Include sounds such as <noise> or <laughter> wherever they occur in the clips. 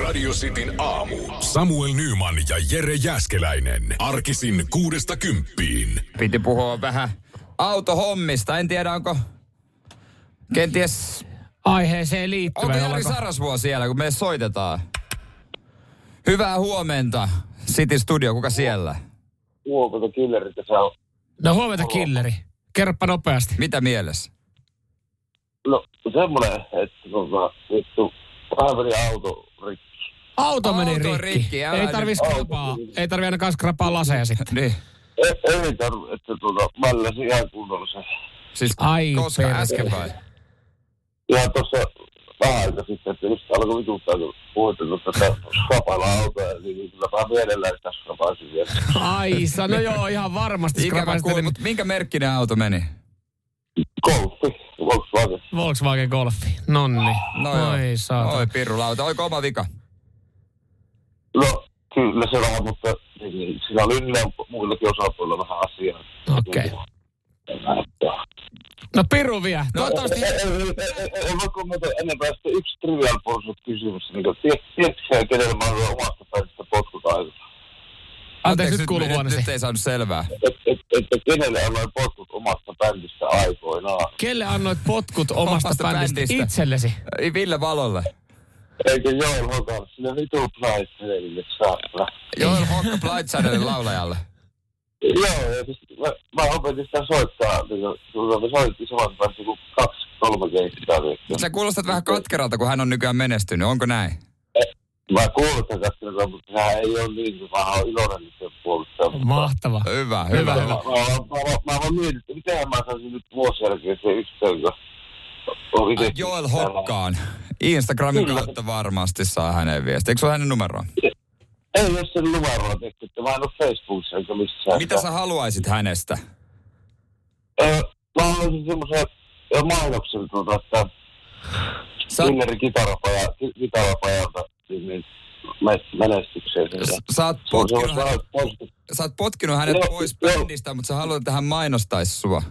Radio Cityn aamu. Samuel Nyman ja Jere Jäskeläinen. Arkisin kuudesta kymppiin. Piti puhua vähän autohommista. En tiedä, onko kenties... Aiheeseen liittyvä. Onko Jari Sarasvuo siellä, kun me soitetaan? Hyvää huomenta. City Studio, kuka siellä? huomenta se on, No huomenta killeri. Kerropa nopeasti. Mitä mielessä? no semmoinen, että tota, vittu, vähän auto rikki. Auto meni Auto on rikki. rikki, älä Ei tarvi skrapaa. Ei tarvi ainakaan skrapaa laseja sitten. Niin. Ei, ei tarvi, että tota, mälläsi ihan kunnolla se. Siis Ai koska perkele. äsken vai? Ihan tuossa vähän aika sitten, että just alkoi vituttaa, kun puhutte tuosta skrapalla autoja, niin kyllä vähän mielellään sitä skrapaisin vielä. Ai, sa- no joo, ihan varmasti Ikävä skrapaa kuulla, sitten. mutta minkä merkkinen auto meni? Golfi, Volkswagen. Volkswagen Golfi. Nonni. No Oi joo. saatana. Oi pirulauta. Oiko oma vika? No, kyllä se vähän, mutta siinä oli ynnä muillakin osapuolilla vähän asiaa. Okei. No piru vie. Toivottavasti... Ei, ei, ei, ei, ei, ei voi kommentoida enempää. Sitten yksi trivial porsu kysymys. Niin tiedätkö kenellä mä olen omasta päästä potkut aikana? Anteeksi, nyt nyt, kuuluvuonesi. nyt ei saanut selvää. Et, et, että kenelle potkut omasta bändistä aikoinaan? Kelle annoit potkut omasta, Omasta bändistä? bändistä. Itsellesi. Ei Ville Valolle. Eikö Joel Hogan sille vitu Priceille saatana? Joel Hokka Blightsidelle laulajalle. Joo, ja siis mä, mä opetin sitä soittaa. Niin, kun me soitti samassa päässä kuin kaksi, kolme keikkaa. niin- Sä kuulostat vähän katkeralta, kun hän on nykyään menestynyt. Onko näin? Mä katselua, mutta sehän ei ole niin, kuin mä oon iloinen niiden puolesta. Mahtava. Hyvä, Hyvä, hyvä. hyvä. Mä, mä, mä, mä vaan mietin, että miten mä saisin nyt vuosien jälkeen se on itse... Joel Hokkaan. Instagramin Kyllä. kautta varmasti saa hänen viesti. Eikö se ole hänen numeroon? Ei ole sen numeroa tehty, että mä en ole Facebookissa eikä missään. Mitä sä haluaisit hänestä? Mä haluaisin semmoisen mainoksen, tuota, että Sä, Kinnerin kitarapaja, ki- kitarapajalta niin, niin, me- menestykseen. sä, oot on potkinut, hänet, sä oot potkinut hänet Joo, pois joo. bändistä, mutta sä haluat, että hän mainostaisi sua.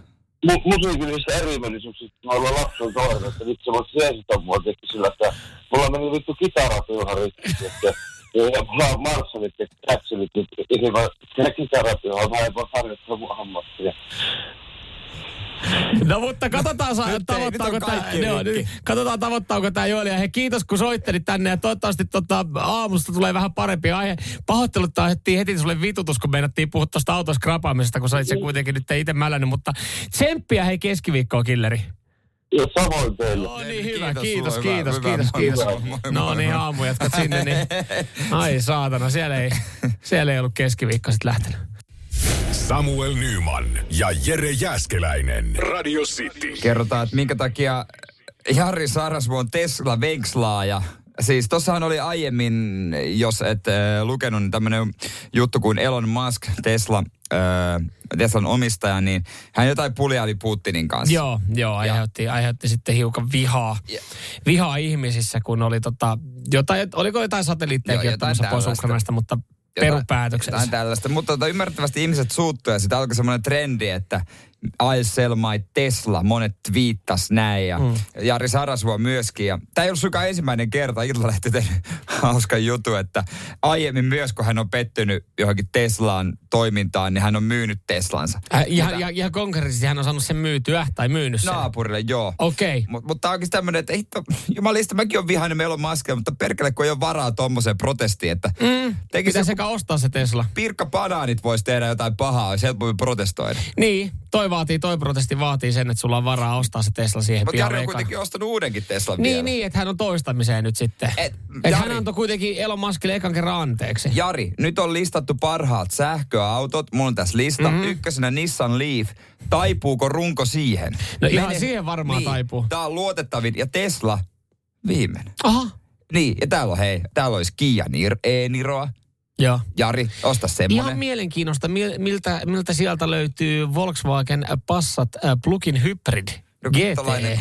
mu- musiikillisissa erimielisyyksissä mä olen lapsen toinen, että se voisi jeesata mua tehty sillä, että mulla meni vittu kitarat ihan rikki, että ja mulla on Marshallit ja ihan se kitarat johon mä en voi harjoittaa mun ammattia. <laughs> No mutta katsotaan, saa, Nyt ei, tavoittaako tämä, nyt, katsotaan tavoittaako tämä Joeli. Ja hei, kiitos kun soittelit tänne ja toivottavasti tota, aamusta tulee vähän parempi aihe. Pahoittelut tahdettiin heti sulle vitutus, kun meinattiin puhua tuosta auton skrapaamisesta, kun sä olit sen kuitenkin nyt itse mälännyt. Mutta tsemppiä hei keskiviikkoon, killeri. Ja samoin teille. No Hei, niin, hyvä, kiitos kiitos, hyvä, kiitos, hyvä, kiitos, moi, kiitos. moi, moi, moi, No niin, moi. aamujatkat sinne, niin <laughs> ai saatana, siellä ei, siellä ei ollut keskiviikko sitten lähtenyt. Samuel Nyman ja Jere Jäskeläinen. Radio City. Kerrotaan, että minkä takia Jari Sarasvuo on Tesla venkslaaja. Siis tossahan oli aiemmin, jos et äh, lukenut, niin tämmöinen juttu kuin Elon Musk, Tesla, äh, Teslan omistaja, niin hän jotain puljaili Putinin kanssa. Joo, joo, aiheutti, aiheutti sitten hiukan vihaa, Ja- vihaa ihmisissä, kun oli tota, jotain, oliko jotain satelliittejakin Joo, ottamassa jotain pois. Ukrainasta, mutta Jotain- perupäätöksessä. Jotain tällaista. Mutta tota, ymmärrettävästi ihmiset suuttuivat ja sitten alkoi semmoinen trendi, että I sell my Tesla. Monet viittas näin ja mm. Jari Sarasvuo myöskin. Ja tämä ei ollut suinkaan ensimmäinen kerta. Iltalehti tehnyt <laughs> hauskan jutun, että aiemmin myös kun hän on pettynyt johonkin Teslaan toimintaan, niin hän on myynyt Teslansa. Äh, ihan, ihan, ihan konkreettisesti hän on saanut sen myytyä tai myynyt sen. Naapurille, joo. Okei. Okay. Mutta mut tämä onkin tämmöinen, että hitto, jumalista, mäkin olen vihainen Elon Muskia, mutta perkele, kun ei ole varaa tommoseen protestiin, että mm, Pitää sekä ostaa se Tesla. Pirkka Banaanit voisi tehdä jotain pahaa, olisi helpompi protestoida. Niin, toi vaatii, toi protesti vaatii sen, että sulla on varaa ostaa se Tesla siihen Mutta Jari on kuitenkin ostanut uudenkin Teslan Niin, vielä. niin, että hän on toistamiseen nyt sitten. Et, Et hän antoi kuitenkin Elon Muskille ekan kerran anteeksi. Jari, nyt on listattu parhaat sähköautot. Mulla on tässä lista. Mhm. Mm-hmm. Ykkösenä Nissan Leaf. Taipuuko runko siihen? No ihan siihen varmaan taipuu. Tää on luotettavin. Ja Tesla, viimeinen. Aha. Niin, ja täällä on hei, täällä olisi Kia Nir, e-Niroa. Joo. Jari, osta Ihan semmonen. mielenkiinnosta, mil- miltä, miltä sieltä löytyy Volkswagen Passat äh, plug-in hybrid No, GT. tällainen-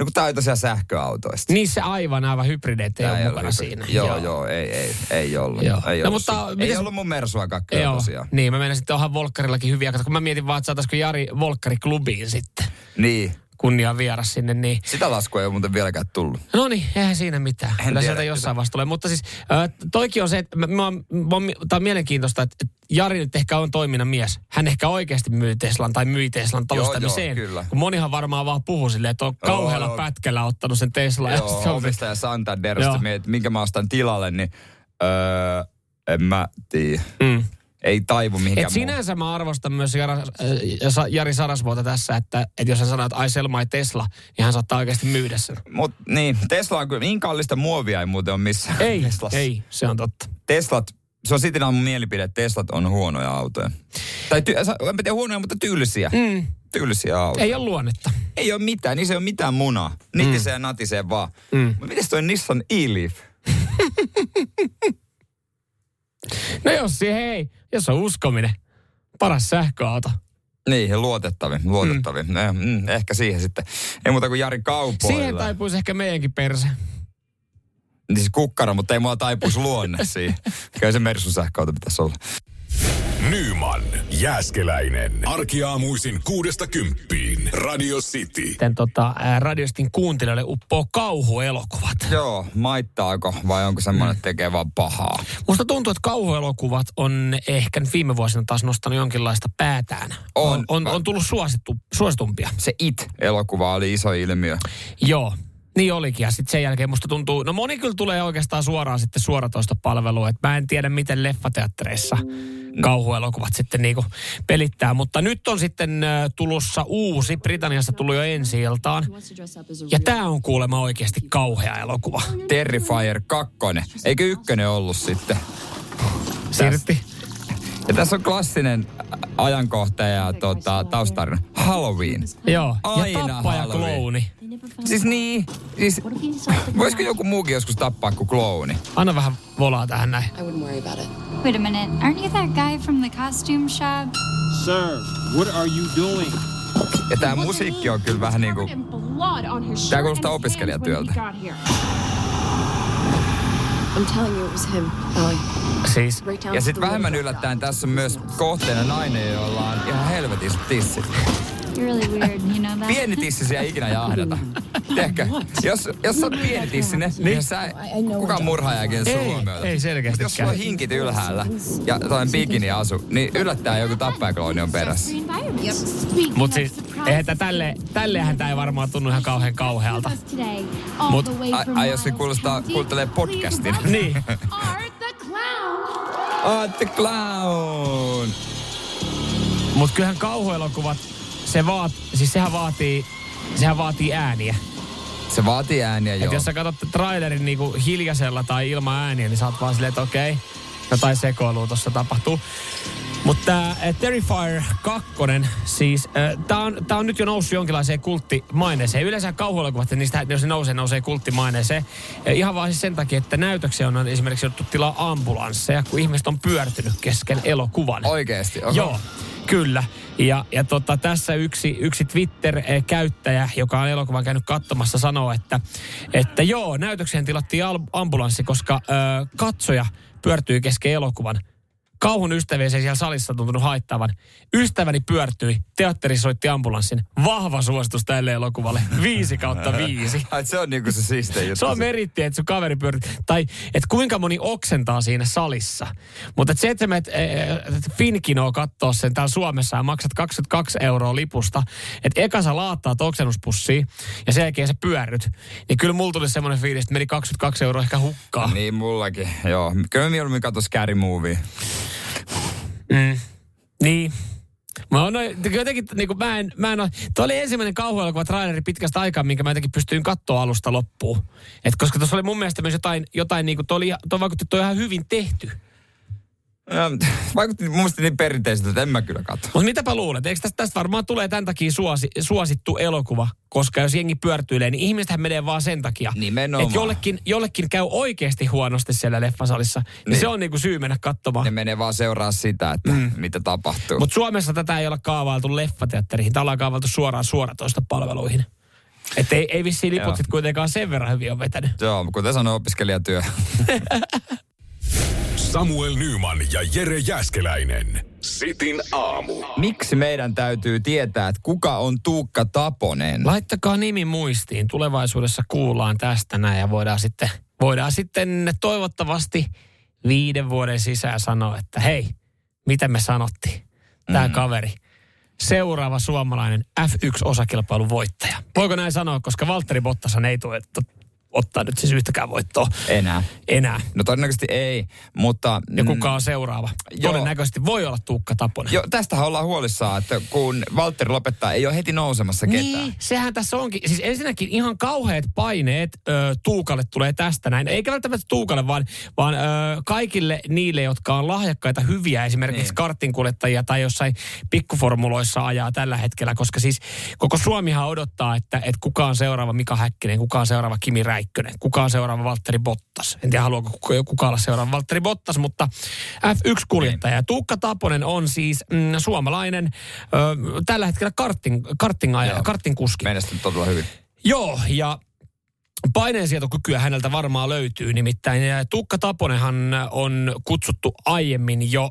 No kun tää on tosiaan sähköautoista. Niin se aivan aivan hybrideet ei ole mukana siinä. hybridi. Joo, joo, ei, ei, ei ollut. Joo. Ei, No, ollut mutta siinä. mites- ei ollut mun Mersua kakkoja Joo, tosiaan. niin mä menisin, että onhan Volkkarillakin hyviä. Kun mä mietin vaan, että saataisiko Jari Volkkari klubiin sitten Niin. Kunnia vieras sinne, niin Sitä laskua ei ole muuten vieläkään tullut. No niin, eihän siinä mitään. En Kyllä sieltä jossain vasta tulee. Mutta siis äh, toikin on se, että mä, mä, mä, tämä on mielenkiintoista, että Jari nyt ehkä on toiminnan mies. Hän ehkä oikeasti myy Teslan tai myi Teslan talostamiseen. joo, kyllä. Kun monihan varmaan vaan puhuu silleen, että on kauhealla joo. pätkällä ottanut sen Teslan. ja Joo, on- omistaja Santanderista Joo. minkä mä ostan tilalle, niin öö, en mä tiedä. Mm. Ei taivu mihinkään Et sinänsä mä arvostan myös Jara, äh, Jari Sarasvuota tässä, että, että jos hän sanoo, että I sell my Tesla, niin hän saattaa oikeasti myydä sen. Mut niin, Tesla on kyllä, niin kallista muovia ei muuten ole missään Ei, Teslassa. ei, se on totta. Teslat, se on sitten mun mielipide, että Teslat on huonoja autoja. Tai ty, en tiedä huonoja, mutta tylsiä. Mm. Tylsiä autoja. Ei ole luonnetta. ei ole mitään, niin se ei ole mitään munaa. Nitisee ja natisee vaan. Mm. Mutta mites toi Nissan E-Leaf? <laughs> No jos se hei, jos on uskominen, paras sähköauto. Niin, luotettavin, luotettavin. Mm. Eh, mm, ehkä siihen sitten. Ei muuta kuin Jari Kaupoilla. Siihen taipuisi ehkä meidänkin perse. Niin siis kukkaro, mutta ei mua taipuisi luonne <laughs> siihen. Kyllä se Mersun sähköauto pitäisi olla. Nyman, Jääskeläinen. Arkiaamuisin kuudesta kymppiin. Radio City. Sitten tota, ää, radiostin kuuntelijoille uppoo kauhuelokuvat. Joo, maittaako vai onko semmoinen, että tekee vaan pahaa? Musta tuntuu, että kauhuelokuvat on ehkä nyt viime vuosina taas nostanut jonkinlaista päätään. On. On, on, on tullut suosittu, suositumpia. Se It-elokuva oli iso ilmiö. Joo. Niin olikin. Ja sitten sen jälkeen musta tuntuu, no moni kyllä tulee oikeastaan suoraan sitten suoratoista palvelua. Että mä en tiedä, miten leffateattereissa kauhuelokuvat sitten niinku pelittää. Mutta nyt on sitten tulossa uusi, Britanniassa tullut jo ensi iltaan. Ja tämä on kuulemma oikeasti kauhea elokuva. Terrifier 2. Eikö ykkönen ollut sitten? Sirtti. Ja tässä on klassinen ajankohta ja tota, taustarina. Halloween. Joo. Ja Aina tappaja Halloween. klouni. Siis niin, siis voisiko joku muukin joskus tappaa kuin klooni? Anna vähän volaa tähän näin. I wouldn't worry about it. Wait a minute. Aren't you that guy from the costume shop? Sir, what are you doing? Ja tää musiikki on kyllä vähän niinku... Tää kuulostaa opiskelijatyöltä. I'm telling you, it was him, Allie. Siis. Ja sitten vähemmän yllättäen tässä on myös kohteena nainen, jolla on ihan helvetiset tissit. Really weird. You know that? Pieni tissisiä ei ikinä jahdata. Tiedätkö? Jos, jos sä oot pieni tissinen, niin sä, kukaan murhaajakin sun Ei, huomiota. ei selkeästi jos sulla on hinkit ylhäällä ja toinen bikini asu, niin yllättäen joku tappajaklooni on perässä. Mut siis, eihän tää tälle, tällehän tää ei varmaan tunnu ihan kauhean kauhealta. Mut- Ai, ai jos se kuulostaa, kuuntelee podcastin. Niin. Art the Clown! Mut kyllähän kauhuelokuvat, se vaat, siis sehän vaatii, sehän vaatii ääniä. Se vaatii ääniä, Et joo. jos sä katsot trailerin niinku hiljaisella tai ilman ääniä, niin sä oot vaan silleen, että okei, jotain sekoilua tuossa tapahtuu. Mutta tämä Terrifier 2, siis tämä on, tää on nyt jo noussut jonkinlaiseen kulttimaineeseen. Yleensä kauhuelokuvat, niin niistä, jos ne nousee, nousee kulttimaineeseen. Ja ihan vaan siis sen takia, että näytöksiä on esimerkiksi jouduttu tilaa ambulansseja, kun ihmiset on pyörtynyt kesken elokuvan. Oikeesti? Oho. Joo, kyllä. Ja, ja tota, tässä yksi, yksi Twitter-käyttäjä, joka on elokuvan käynyt katsomassa, sanoo, että, että joo, näytökseen tilattiin ambulanssi, koska ö, katsoja pyörtyi kesken elokuvan. Kauhun ystäviä se siellä salissa tuntunut haittavan. Ystäväni pyörtyi, teatteri soitti ambulanssin. Vahva suositus tälle elokuvalle. Viisi kautta viisi. Ai, se on niinku se siistein juttu. Se on meritti, että sun kaveri pyörii. Tai että kuinka moni oksentaa siinä salissa. Mutta et se, että sä menet äh, Finkinoa kattoo sen täällä Suomessa ja maksat 22 euroa lipusta. Että eka sä laattaat oksennuspussiin ja sen jälkeen sä pyörryt. Niin kyllä mulla tuli semmoinen fiilis, että meni 22 euroa ehkä hukkaan. Niin mullakin, joo. Kyllä mieluummin katso Scary Movie. Mm. Niin. Mä noin, jotenkin niin kuin mä en, mä en ole, oli ensimmäinen kauhuelokuva traileri pitkästä aikaa, minkä mä jotenkin pystyin katsoa alusta loppuun. Et koska tuossa oli mun mielestä myös jotain, jotain niin kuin, toi, oli, toi vaikutti, toi ihan hyvin tehty. Ja, <laughs> Vaikutti mun mielestä niin perinteiseltä, että en mä kyllä katso. Mutta mitäpä luulet? Eikö tästä, tästä varmaan tulee tämän takia suosi, suosittu elokuva? Koska jos jengi pyörtyilee, niin ihmisethän menee vaan sen takia. Nimenomaan. Että jollekin, jollekin käy oikeasti huonosti siellä leffasalissa. Niin, Niin. se on niinku syy mennä katsomaan. Ne menee vaan seuraa sitä, että mm. mitä tapahtuu. Mutta Suomessa tätä ei ole kaavailtu leffateatteriin. Tämä ollaan kaavailtu suoraan suoratoista palveluihin. Että ei, ei vissiin liput kuitenkaan sen verran hyvin ole vetänyt. Joo, kuten sanoo opiskelijatyö. <laughs> Samuel Nyman ja Jere Jäskeläinen. Sitin aamu. Miksi meidän täytyy tietää, että kuka on Tuukka Taponen? Laittakaa nimi muistiin. Tulevaisuudessa kuullaan tästä näin ja voidaan sitten, voidaan sitten toivottavasti viiden vuoden sisään sanoa, että hei, mitä me sanottiin? Tämä mm. kaveri. Seuraava suomalainen F1-osakilpailun voittaja. Voiko näin sanoa, koska Valtteri Bottasan ei tule ottaa nyt siis yhtäkään voittoa Enää. enää. No todennäköisesti ei, mutta... Ja kuka on seuraava? Joo. Todennäköisesti voi olla Tuukka Taponen. Jo, tästähän ollaan huolissaan, että kun Valtteri lopettaa, ei ole heti nousemassa ketään. Niin, sehän tässä onkin. Siis ensinnäkin ihan kauheat paineet ö, Tuukalle tulee tästä näin. Eikä välttämättä Tuukalle, vaan, vaan ö, kaikille niille, jotka on lahjakkaita, hyviä esimerkiksi Niin. niin. kartinkuljettajia tai jossain pikkuformuloissa ajaa tällä hetkellä. Koska siis koko Suomihan odottaa, että, että kuka on seuraava Mika Häkkinen, kuka on seuraava Kimi Räikkönen, kuka on seuraava Valtteri Bottas. En tiedä, haluaako kuka, kuka olla seuraava Valtteri Bottas, mutta F1-kuljettaja. Niin. Tuukka Taponen on siis mm, suomalainen ö, tällä hetkellä karting, kartingaja, Joo. kartingkuski. Menestynyt todella hyvin. Joo, ja paineensietokykyä häneltä varmaan löytyy. Nimittäin Tuukka Taponenhan on kutsuttu aiemmin jo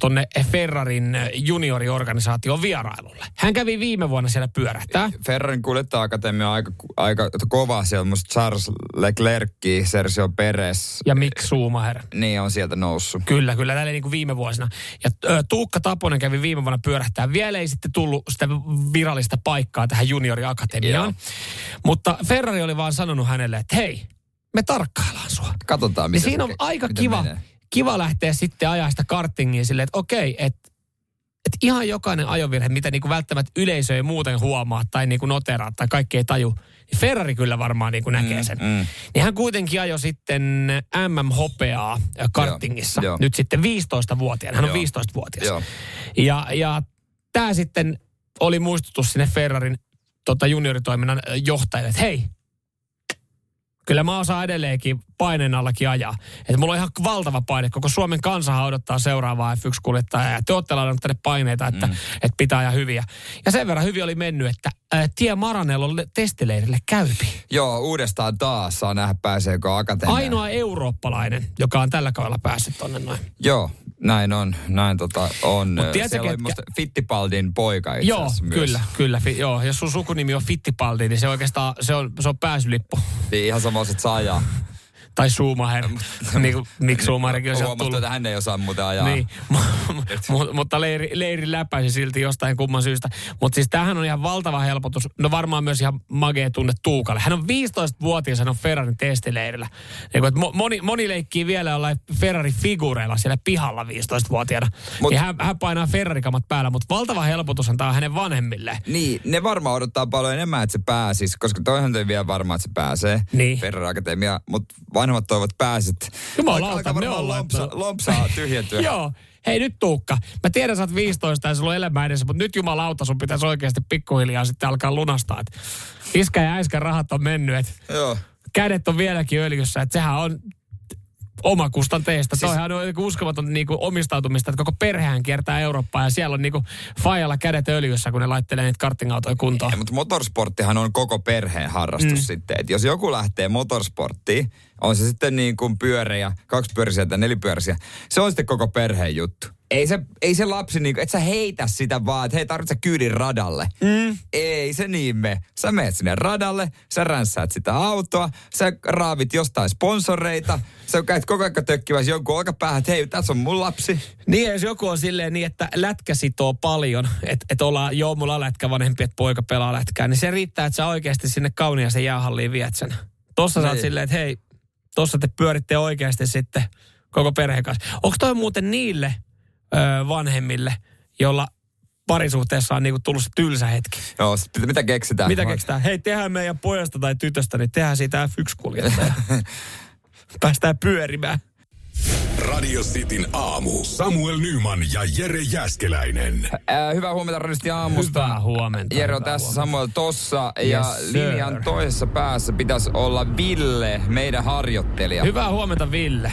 tonne Ferrarin junioriorganisaation vierailulle. Hän kävi viime vuonna siellä pyörähtää. Ferrarin kuljettaja-akatemia on aika, aika kova. Siellä on musta Charles Leclerc, Sergio Perez. Ja Mick Schumacher. Niin on sieltä noussut. Kyllä, kyllä, tällä niin kuin viime vuosina. Ja Tuukka Taponen kävi viime vuonna pyörähtää. Vielä ei sitten tullut sitä virallista paikkaa tähän junioriakatemiaan. Joo. Mutta Ferrari oli vaan sanonut hänelle, että hei, me tarkkaillaan sua. Katsotaan, miten siinä se- on aika miten kiva, menee. Kiva lähteä sitten ajaa sitä kartingia silleen, että okei, että et ihan jokainen ajovirhe, mitä niinku välttämättä yleisö ei muuten huomaa tai niinku noteraa tai kaikki ei taju, niin Ferrari kyllä varmaan niinku näkee sen. mm. Niin hän kuitenkin ajoi sitten MM-hopeaa kartingissa. Joo. Nyt sitten 15-vuotiaana. Hän on Joo. 15-vuotias. Joo. Ja, ja tämä sitten oli muistutus sinne Ferrarin tota, junioritoiminnan johtajille, että hei, kyllä mä osaan edelleenkin paineen allakin ajaa. Että mulla on ihan valtava paine. Koko Suomen kansahan odottaa seuraavaa F1-kuljettajaa. Ja te olette tänne paineita, että, mm. että pitää ajaa hyviä. Ja sen verran hyvin oli mennyt, että ää, tie Maranellolle testileirille käypi. Joo, uudestaan taas saa nähdä pääseekö akatemiaan. Ainoa eurooppalainen, joka on tällä kaudella päässyt tonne noin. Joo, näin on. Näin tota on. Mut tiedätkö, ketkä- musta Fittipaldin poika itse Joo, myös. kyllä, kyllä. Fi, joo, jos sun sukunimi on Fittipaldi, niin se oikeastaan, se on, se on pääsylippu. Niin ihan samaiset saa ajaa. Tai Schumacher, <laughs> niin kuin Mick Schumacherkin Huomastu, tullut. että hän ei osaa muuten ajaa. Niin, <laughs> M- mutta leiri, leiri läpäisi silti jostain kumman syystä. Mutta siis tämähän on ihan valtava helpotus. No varmaan myös ihan magea tunne Tuukalle. Hän on 15-vuotias, hän on Ferrarin testileirillä. Niin kun, että moni, moni leikkii vielä jollain Ferrari-figureilla siellä pihalla 15-vuotiaana. Mut- niin hän, hän painaa Ferrari-kamat päällä, mutta valtava helpotushan tämä on hänen vanhemmille. Niin, ne varmaan odottaa paljon enemmän, että se pääsisi, koska toihan ei vielä varmaan, että se pääsee. Niin. Ferrari Akatemia, mutta vanhemmat toivot pääset. Jumalauta, Alkaa me varmaan ollaan lompsa, lompsaa tyhjentyä. <laughs> Joo. Hei nyt Tuukka, mä tiedän sä oot 15 ja sulla on elämä edessä, mutta nyt jumalauta sun pitäisi oikeasti pikkuhiljaa sitten alkaa lunastaa. Et iskä ja äiskän rahat on mennyt, että Joo. kädet on vieläkin öljyssä, että sehän on omakustanteesta. Siis-. Toihan on niinku uskomaton niinku omistautumista, että koko perhehän kiertää Eurooppaa ja siellä on niinku Fajalla kädet öljyssä, kun ne laittelee niitä kartingautoja kuntoon. Ei, mutta motorsporttihan on koko perheen harrastus mm. sitten. Et jos joku lähtee motorsporttiin, on se sitten niin kuin pyöriä, kaksipyörisiä tai nelipyörisiä, se on sitten koko perheen juttu. Ei se, ei se lapsi, niin kuin, et sä heitä sitä vaan, että hei tarvitse kyydin radalle. Mm. Ei se niin me. Sä meet sinne radalle, sä ränssäät sitä autoa, sä raavit jostain sponsoreita, sä käyt koko ajan tökkivässä jonkun olkapäähän, että hei, tässä on mun lapsi. Niin, jos joku on silleen niin, että lätkä sitoo paljon, että et ollaan, joo, mulla on lätkä vanhempi, että poika pelaa lätkää, niin se riittää, että sä oikeasti sinne kauniaseen jäähalliin viet sen. Tossa sä oot Niin. silleen, että hei, tossa te pyöritte oikeasti sitten koko perheen kanssa. Onko toi muuten niille ö, vanhemmille, jolla parisuhteessa on niinku tullut se tylsä hetki? Joo, sit mitä keksitään? Mitä keksitään? Hei, tehdään meidän pojasta tai tytöstä, niin tehdään siitä F1-kuljettaja. <laughs> Päästään pyörimään. Radio Cityn aamu. Samuel Nyman ja Jere Jäskeläinen. Ää, hyvää huomenta radiosti aamusta. Hyvää huomenta. Jere on tässä, huomenta. Samuel tossa. ja Yes, sir. linjan toisessa päässä pitäisi olla Ville, meidän harjoittelija. Hyvää huomenta, Ville.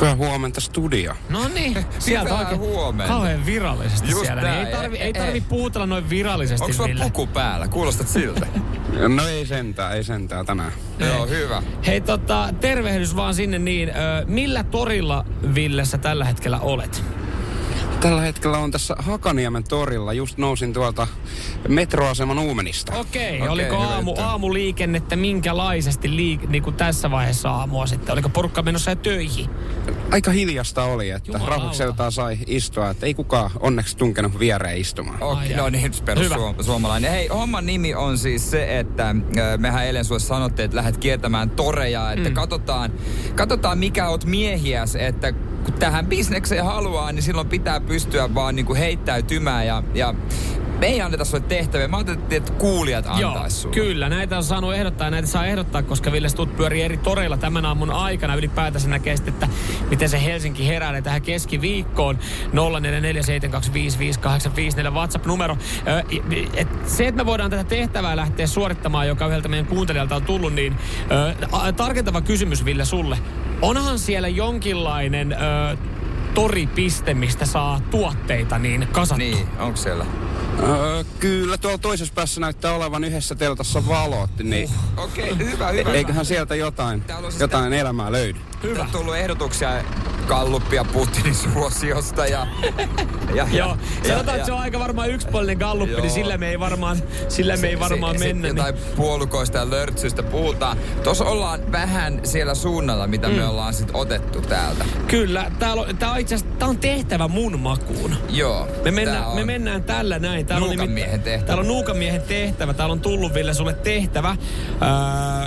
Hyvää huomenta studio. No niin, sieltä Hyvää oikein huomenta. kauhean virallisesti Just siellä. tää, Niin ei tarvi, ei- ei tarvi ei. puhutella noin virallisesti, Onko sulla puku päällä? Kuulostat siltä. <laughs> No ei sentään, ei sentään tänään. Joo, hyvä. Hei tota, tervehdys vaan sinne niin. Ö, millä torilla, Ville, sä tällä hetkellä olet? Tällä hetkellä on tässä Hakaniemen torilla. Just nousin tuolta metroaseman Uumenista. Okei, Okei, oliko aamu, juttu. aamuliikennettä minkälaisesti liik, niin kuin tässä vaiheessa aamua sitten? Oliko porukka menossa jo töihin? Aika hiljasta oli, että Jumalauta. rauhakseltaan sai istua. Että ei kukaan onneksi tunkenut viereen istumaan. Okei, Ai no niin, perus Hyvä. suom- suomalainen. Hei, homman nimi on siis se, että mehän eilen sulle sanottiin, että lähdet kiertämään toreja, että mm. katsotaan, katsotaan mikä oot miehiäs, että tähän bisnekseen haluaa, niin silloin pitää pystyä vaan niinku heittäytymään ja, ja me ei anneta sulle tehtäviä. Mä ajattelin, että kuulijat antais sulle. kyllä. Näitä on saanut ehdottaa ja näitä saa ehdottaa, koska Ville Stut pyörii eri toreilla tämän aamun aikana. Ylipäätänsä näkee sitten, että miten se Helsinki herää tähän keskiviikkoon. 0447255854 WhatsApp-numero. Se, että me voidaan tätä tehtävää lähteä suorittamaan, joka yhdeltä meidän kuuntelijalta on tullut, niin tarkentava kysymys Ville sulle. Onhan siellä jonkinlainen toripiste, mistä saa tuotteita niin kasattu? Niin, onko siellä? Öö, kyllä tuolla toisessa päässä näyttää olevan yhdessä teltassa valot, niin Okei, okay, hyvä, hyvä. eiköhän sieltä jotain, siis jotain elämää löydy. Hyvä. On tullut ehdotuksia Galluppia Putinin suosiosta ja... <laughs> <laughs> ja Joo, sanotaan, että se on aika varmaan yksipuolinen galluppi, Joo. niin sillä me ei varmaan, sillä me ei varmaan se, mennä. Se, niin. jotain puolukoista ja lörtsyistä puhutaan. Tuossa ollaan vähän siellä suunnalla, mitä mm. me ollaan sitten otettu täältä. Kyllä, täällä on, tää on itse asiassa tää on tehtävä mun makuun. Joo. Me mennään, me mennään tällä näin. Täällä on Nuukan miehen tehtävä. Täällä on Nuukan miehen tehtävä. Täällä on tullut Ville sulle tehtävä.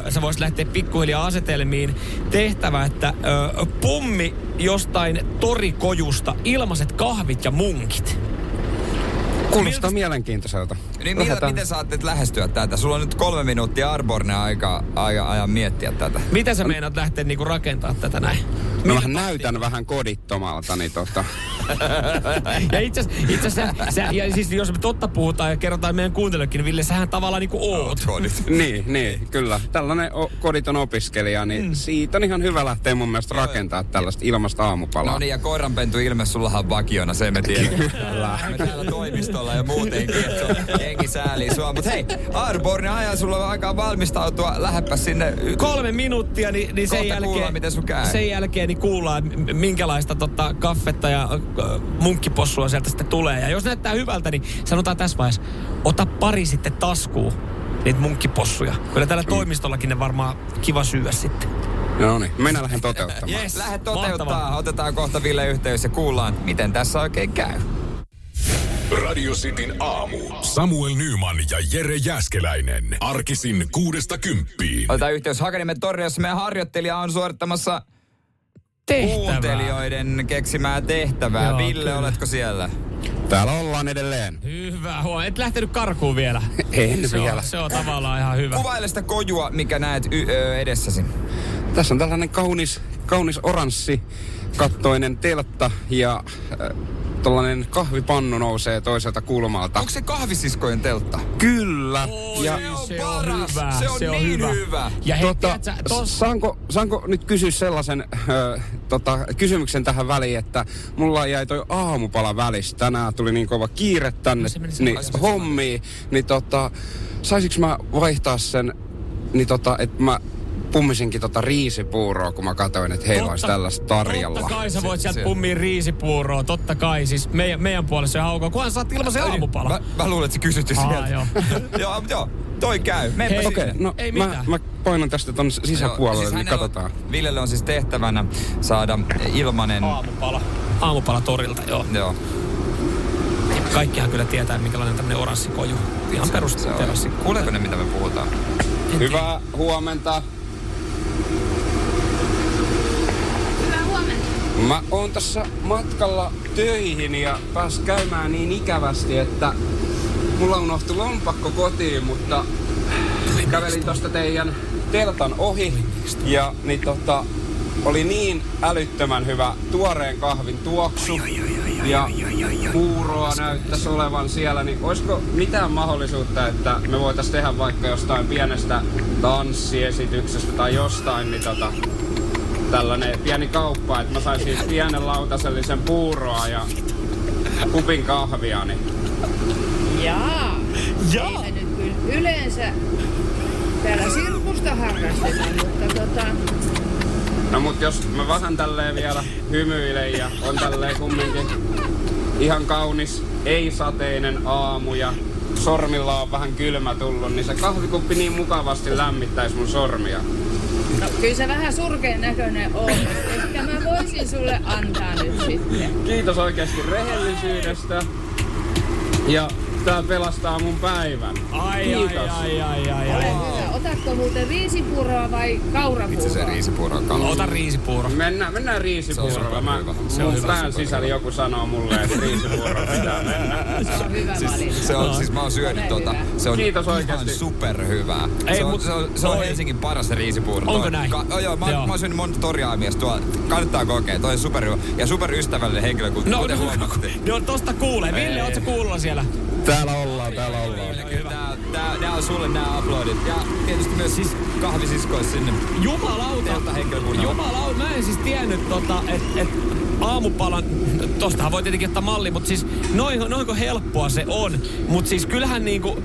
Öö, sä voisit lähteä pikkuhiljaa asetelmiin. Tehtävä, että öö, pummi jostain torikojusta ilmaiset kahvit ja punkt. Kuulostaa Miltä- mielenkiintoiselta. Niin millä, Lähdetään. miten saatte lähteä tätä? Sulla on nyt kolme minuuttia Arborne aika, aika ajan miettiä tätä. Miten sä meinaat lähteä niinku rakentaa tätä näin? Mä vähän näytän vähän kodittomalta, niin tota... <laughs> Ja itse asiassa, sä, ja siis jos me totta puhutaan ja kerrotaan meidän kuuntelijoillekin, niin Ville, sähän tavallaan niinku oot. Kodit. <laughs> Niin, niin, kyllä. Tällainen o- koditon opiskelija, niin mm. siitä on ihan hyvä lähteä mun mielestä rakentaa tällaista ilmasta aamupalaa. No niin, ja koiranpentu ilme sullahan on vakiona, se me tiedetään. <laughs> Me täällä toimistolla ja muutenkin, että jengi säälii sua. Mut hei, Arborne ajan sulla on aikaa valmistautua, läheppä sinne. y- Kolme minuuttia, niin, niin sen jälkeen, kuullaan, miten sun käy. sen jälkeen niin kuullaan, minkälaista tota, kaffetta ja äh, munkkipossua sieltä sitten tulee. Ja jos näyttää hyvältä, niin sanotaan tässä vaiheessa, ota pari sitten taskuun niitä munkkipossuja. Kyllä täällä toimistollakin ne varmaan kiva syödä sitten. No niin, minä lähden toteuttamaan. Yes, Lähde mahtavaa. toteuttaa, otetaan kohta Ville yhteys ja kuullaan, miten tässä oikein käy. Radio Cityn aamu. Samuel Nyman ja Jere Jäskeläinen. Arkisin kuudesta kymppiin. Otetaan yhteys Hakaniemen torri, jossa meidän harjoittelija on suorittamassa Tehtävää. kuuntelijoiden keksimää tehtävää. Joo, Ville, kyllä. oletko siellä? Täällä ollaan edelleen. Hyvä huomenta. Et lähtenyt karkuun vielä. En se vielä. On, se on tavallaan ihan hyvä. Kuvaile sitä kojua, mikä näet y- ö, edessäsi. Tässä on tällainen kaunis, kaunis oranssi kattoinen teltta ja äh, tällainen kahvipannu nousee toiselta kulmalta. Onko se kahvisiskojen teltta? Kyllä. Oi, ja se on paras. hyvä. Se on niin hyvä. Ja hei, tota, tiedätkö, tos, saanko, saanko nyt kysyä sellaisen ö, tota, kysymyksen tähän väliin, että mulla jäi toi aamupala välistä. Tänään tuli niin kova kiire tänne No se niin, hommiin. Niin tota, saisinko mä vaihtaa sen, niin tota, että mä pummisinkin tota riisipuuroa, kun mä katsoin, että heillä olisi tällaista tarjolla. Totta kai sä voit sieltä pummiin riisipuuroa, totta kai. Siis meidän, meidän puolessa se haukoo, kunhan saat ilmaisen aamupala. Mä, mä luulen, että sä kysyt jo Aa, sieltä. joo. <laughs> joo, joo, toi käy. Hei, sinne. Okei, no Ei mä, mitään. mä painan tästä ton sisäpuolelle, Joo, niin hänellä katsotaan. On, Villelle on siis tehtävänä saada ilmanen... Aamupala. Aamupala torilta, joo. Joo, Kaikkihan kyllä tietää, minkälainen tämmönen oranssi-koju. Ihan perus terassi. Kuuleeko ne, mitä me puhutaan? Hyvää huomenta. Hyvää huomenta. Mä oon tässä matkalla töihin ja pääs käymään niin ikävästi, että mulla unohtui lompakko kotiin, mutta kävelin tosta teidän teltan ohi. Ja niin tota, oli niin älyttömän hyvä tuoreen kahvin tuoksu. Ja puuroa näyttäisi olevan siellä, niin olisiko mitään mahdollisuutta, että me voitaisiin tehdä vaikka jostain pienestä tanssiesityksestä tai jostain, niin tota, tällainen pieni kauppa, että mä saisin pienen lautasellisen puuroa ja kupin kahvia, niin Jaa. Jaa. Ei nyt kyllä yleensä täällä sirkusta harrastetaan, mutta tota, No mut jos mä vähän tälleen vielä hymyilen ja on tälleen kumminkin ihan kaunis, ei-sateinen aamu ja sormilla on vähän kylmä tullut, niin se kahvikuppi niin mukavasti lämmittäisi mun sormia. No kyllä se vähän surkeen näköinen on. Ehkä mä voisin sulle antaa nyt sitten. Kiitos oikeasti rehellisyydestä. Ja tää pelastaa mun päivän. Ai, Kiitos. ai, ai, ai, ai, Ole ai. hyvä. Otatko muuten riisipuuroa vai Itse se kaurapuuroa? riisipuuro on kallis. Ota riisipuuro. Mennään, mennään riisipuurolla. Mä. Se on pään sisällä joku sanoo mulle, että riisipuuro pitää mennä. Se on hyvä valinta. Se on, siis mä oon syönyt tota. Se on Kiitos ihan oikeesti. superhyvää. Ei, se on, mut- se on, se on Helsingin paras se riisipuuro. Onko Toi- näin? Ka, joo, mä, Joo. mä oon syönyt monta toriaamias tuolla. Kannattaa kokea. Toi on superhyvä. Ja superystävällinen henkilö, kuten, No, kuten no, huomaatte. no, tosta kuulee. Ville, ootko kuulla siellä? Täällä ollaan, täällä ollaan. Tää, tää, nää on sulle nää uploadit. Ja tietysti myös siis kahvisiskois sinne. Jumalauta. Teiltä henkilökunnalta. Jumalauta. Mä en siis tiennyt tota, että et aamupalan, tostahan voi tietenkin ottaa malli, mutta siis noin, noinko helppoa se on. Mutta siis kyllähän niinku,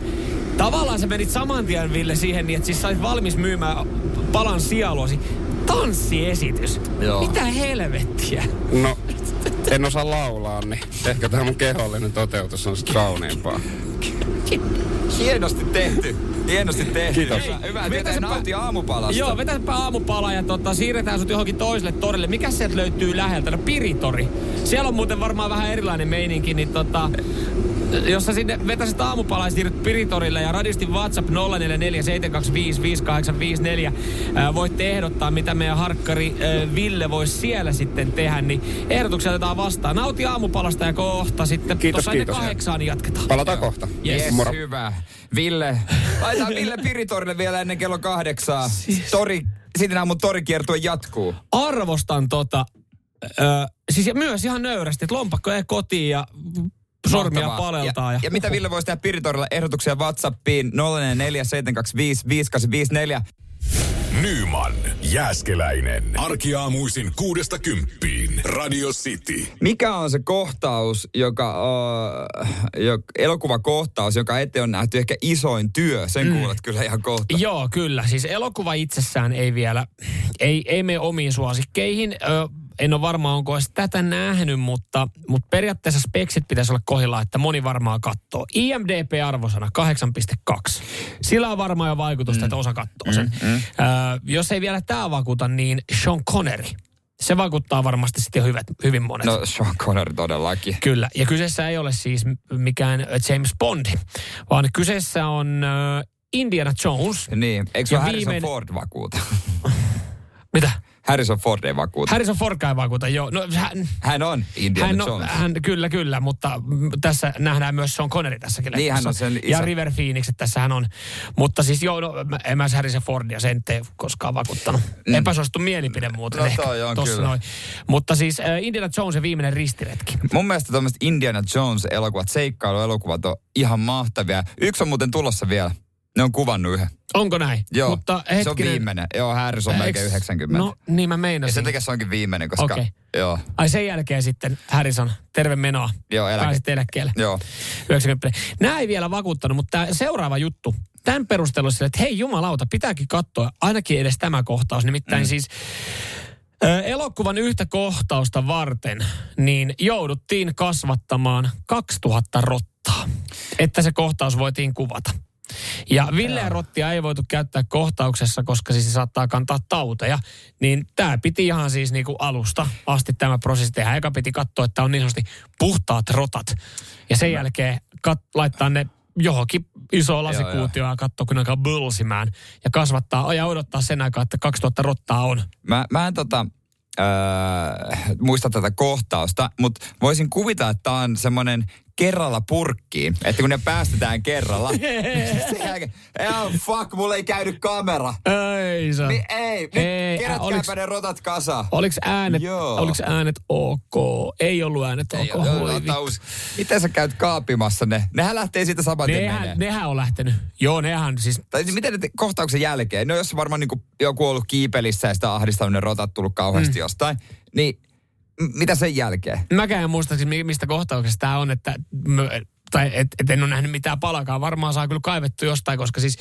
tavallaan sä menit saman tien Ville siihen niin, että siis sä olit valmis myymään palan sieluosi. Tanssiesitys. Joo. Mitä helvettiä? No, en osaa laulaa, niin ehkä tämä mun kehollinen toteutus on sit kauniimpaa. Hienosti tehty. Hienosti tehty. Kiitos. Hyvä, hyvä Vetäisipä- tietää nauti aamupalasta. Joo, vetäpä aamupala ja tota, siirretään sut johonkin toiselle torille. Mikä sieltä löytyy läheltä? No Piritori. Siellä on muuten varmaan vähän erilainen meininki, niin tota... Jos sä sinne vetäisit aamupalaa ja siirryt Piritorille ja radistin WhatsApp 0447255854, ää, voitte ehdottaa, mitä meidän harkkari Ville voisi siellä sitten tehdä, niin ehdotuksia otetaan vastaan. Nauti aamupalasta ja kohta sitten Kiitos, tuossa kiitos. kahdeksaan jatketaan. Palataan kohta. Yes. Yes, Moro. hyvä. Ville, laitetaan Ville Piritorille vielä ennen kello kahdeksaa. Tori, sitten aamun torikiertue jatkuu. arvostan tota, ö, siis ja myös ihan nöyrästi, että lompakko ei kotiin ja sormia Mahtavaa. paleltaa. Ja, ja mitä Ville voisi tehdä Piritorilla? Ehdotuksia WhatsAppiin 0447255854. Nyman, Jääskeläinen. Arkiaamuisin kuudesta kymppiin. Radio City. Mikä on se kohtaus, joka, uh, jo, elokuvakohtaus, joka eteen on nähty ehkä isoin työ? Sen mm. kuulet kyllä ihan kohta. Joo, kyllä. Siis elokuva itsessään ei vielä, ei, ei mene omiin suosikkeihin. Ö, en ole varma, onko edes tätä nähnyt, mutta, mutta periaatteessa speksit pitäisi olla kohdillaan, että moni varmaan katsoo. IMDP-arvosana 8,2. Sillä on varmaan jo vaikutusta, mm. että osa katsoo sen. Mm, mm. Ö, jos ei vielä tämä vakuuta, niin Sean Connery. Se vaikuttaa varmasti sitten hyvät, hyvin monet. No Sean Connery todellakin. Kyllä, ja kyseessä ei ole siis mikään James Bondi, vaan kyseessä on äh, Indiana Jones. Niin, eikö se Harrison viimeinen- Ford vakuuta? <laughs> Mitä? Harrison Ford ei vakuuta. Harrison Ford ei vakuuta, joo. No, hän, Hän on Indiana hän, on, Jones. hän, kyllä, kyllä, mutta tässä nähdään myös Sean Connery tässäkin Niin, hän on sen Ja isä. River Phoenix, että tässä hän on. Mutta siis joo, no, en mä se Harrison Fordia sen ei koskaan vakuuttanut. Mm. Epäsuosittu mielipide muuten No ehkä. toi on tossa kyllä. noin. Mutta siis äh, Indiana Jones viimeinen ristiretki. Mun mielestä tuommoiset Indiana Jones-elokuvat, seikkailuelokuvat on ihan mahtavia. Yksi on muuten tulossa vielä. Ne on kuvannut yhden. Onko näin? Joo, Mutta se on hetkinen, viimeinen. Joo, Harrison on melkein Eiks- 90. No niin mä ja meinasin. sen takia se onkin viimeinen, koska... Okei. Joo, Ai sen jälkeen sitten Harrison, terve menoa. Joo, eläke. Pääsit eläkkeelle. joo. 90. Nämä ei vielä vakuuttanut, mutta tämä seuraava juttu. Tämän perusteella sille, että hei jumalauta, pitääkin katsoa ainakin edes tämä kohtaus. Nimittäin mm. siis ö, elokuvan yhtä kohtausta varten, niin jouduttiin kasvattamaan 2000 rottaa, että se kohtaus voitiin kuvata. Ja Ville ja Rottia ei voitu käyttää kohtauksessa, koska siis se saattaa kantaa tauteja. Niin tämä piti ihan siis niinku alusta asti tämä prosessi tehdä. Eka piti katsoa, että on niin sanotusti puhtaat rotat. Ja sen jälkeen kat- laittaa ne johonkin isoon lasikuutioon ja katsoa, kun alkaa bölsimään. Ja kasvattaa ja odottaa sen aikaa, että 2000 rottaa on. Mä, mä en tota, öö, muista tätä kohtausta, mutta voisin kuvitella, että tämä on semmoinen kerralla purkkiin, että kun ne päästetään kerralla. <laughs> jälkeen, oh, fuck, mulla ei käynyt kamera. Ei se. Mi- ei, nyt Ei, kerätkääpä oliks- ne rotat kasaan. Oliks äänet, Joo. oliks äänet ok? Ei ollut äänet Ei, ok. uusi. Miten sä käyt kaapimassa ne? Nehän lähtee siitä saman menee. Nehän, nehän on lähtenyt. Joo, nehän siis... Tai siis miten ne te- kohtauksen jälkeen? No jos varmaan niin joku ollut kiipelissä ja sitä ahdistanut ne rotat tullut kauheasti mm. jostain, niin mitä sen jälkeen? Mäkään en muista, siis mi- mistä kohtauksesta tämä on, että... Tai et, et en ole nähnyt mitään palakaan. Varmaan saa kyllä kaivettu jostain, koska siis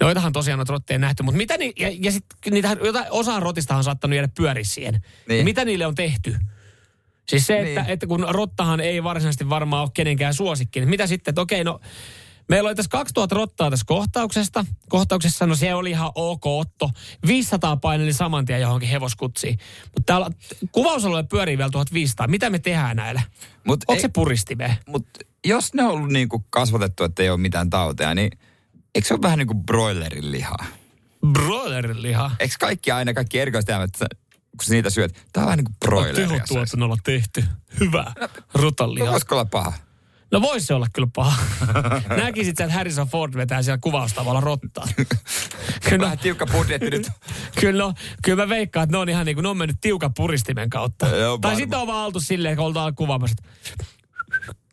noitahan tosiaan noita rotteja nähty. Mutta mitä ni, ja, ja sitten niitähän, jotain, osa rotistahan on saattanut jäädä pyöri siihen. Niin. Mitä niille on tehty? Siis se, että, Niin. että kun rottahan ei varsinaisesti varmaan ole kenenkään suosikki, niin mitä sitten, että okei, no Meillä oli tässä 2000 rottaa tässä kohtauksesta. Kohtauksessa, no se oli ihan ok otto. 500 paineli saman tien johonkin hevoskutsiin. Mutta täällä kuvausalueella pyörii vielä 1500. Mitä me tehdään näillä? Mut Onko ei- se puristive? Mutta jos ne on ollut niin kuin kasvatettu, että ei ole mitään tauteja, niin eikö se ole vähän niin kuin broilerin lihaa? Broilerin liha. Eikö kaikki aina, kaikki erikoisteämät, kun niitä syöt, tämä on vähän niin kuin On broileria. tehotuotannolla tehty. Hyvä. Rutan No, voisiko olla paha? No voisi se olla kyllä paha. <laughs> Näkisit sä, että Harrison Ford vetää siellä kuvaustavalla rottaa. kyllä, <laughs> Vähän tiukka budjetti nyt. <laughs> kyllä, no, kyllä mä veikkaan, että ne on ihan niin kuin, ne on mennyt tiukan puristimen kautta. Joo, tai sitten on vaan oltu silleen, kun oltaan kuvaamassa.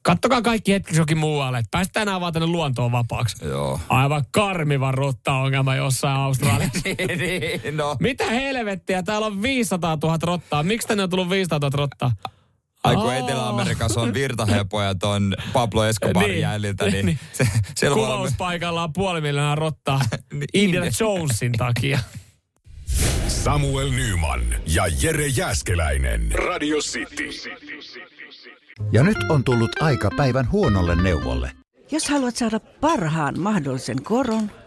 Kattokaa kaikki hetki jokin muualle, että päästään enää vaan tänne luontoon vapaaksi. Joo. Aivan karmiva rotta-ongelma jossain Australiassa. niin, no. Mitä helvettiä? Täällä on 500 000 rottaa. Miksi tänne on tullut 500 000 rottaa? Ai kun. Etelä-Amerikassa on virtahepoja ton Pablo Escobarin Niin, jäljiltä, niin, niin. se, siellä Kuvauspaikalla on puoli miljoonaa rottaa <laughs> Niin, Indiana India. Jonesin takia. Samuel Nyman ja Jere Jäskeläinen. Radio City. Ja nyt on tullut aika päivän huonolle neuvolle. Jos haluat saada parhaan mahdollisen koron,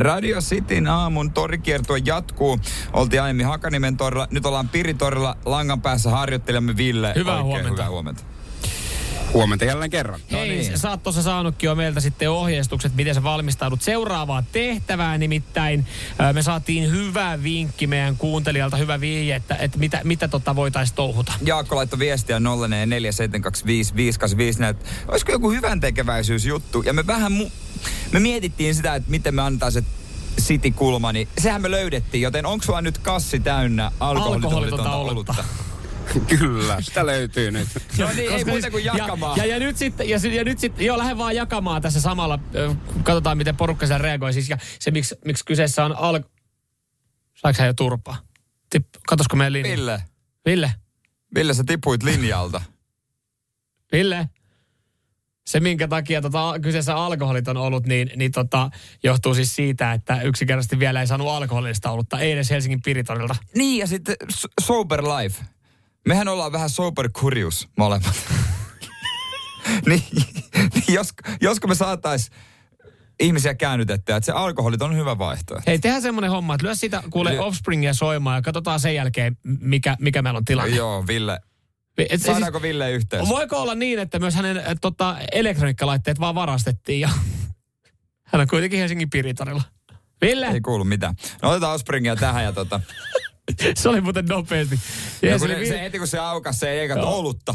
Radio Cityn aamun torikiertue jatkuu. Oltiin aiemmin Hakanimen torilla, nyt ollaan Piritorilla. Langan päässä harjoittelemme Ville. Hyvää Oikein huomenta. Hyvää huomenta. Huomenta jälleen kerran. Hei, niin. sä oot tuossa saanutkin jo meiltä sitten ohjeistukset, miten sä valmistaudut seuraavaan tehtävään. Nimittäin me saatiin hyvä vinkki meidän kuuntelijalta, hyvä vihje, että, että mitä, mitä tota voitaisiin touhuta. Jaakko laittoi viestiä 047255854, että olisiko joku hyvän tekeväisyysjuttu. Ja me vähän mu- me mietittiin sitä, että miten me antaa se City-kulma, niin sehän me löydettiin. Joten onko sulla nyt kassi täynnä alkoholitonta Alkoholitonta olutta? olutta. <laughs> Kyllä, sitä löytyy nyt. <laughs> No niin, ei Koska muuta kuin siis- jakamaan. Ja, ja, ja nyt sitten, ja, ja nyt sitten, joo, lähden vaan jakamaan tässä samalla. Katsotaan, miten porukka siellä reagoi. Siis, ja se, miksi, miksi kyseessä on al... Hän jo turpaa? Tip, katosko meidän linja? Ville, Ville? Ville sä tipuit linjalta. Ville? Se, minkä takia tota, kyseessä alkoholit on ollut, niin, niin tota, johtuu siis siitä, että yksinkertaisesti vielä ei saanut alkoholista olutta, ei edes Helsingin Piritorilta. Niin, ja sitten Sober Life. Mehän ollaan vähän sober curious molemmat. <laughs> niin, niin jos, josko me saatais ihmisiä käännytettyä, että se alkoholit on hyvä vaihtoehto. Hei, tehdään semmoinen homma, että lyö sitä kuule. Offspringia soimaan ja katsotaan sen jälkeen, mikä, mikä meillä on tilanne. Joo, Ville. Et- et Saadaanko Ville yhteys? Voiko olla niin, että myös hänen äh, tota, elektroniikkalaitteet vaan varastettiin ja <laughs> hän on kuitenkin Helsingin Piritorilla. Ville, Ei kuulu mitään. No otetaan Ospringia tähän ja tota... <laughs> se oli muuten nopeasti. Ja kun ne, se Vi- heti kun se aukas se ei eikä olutta.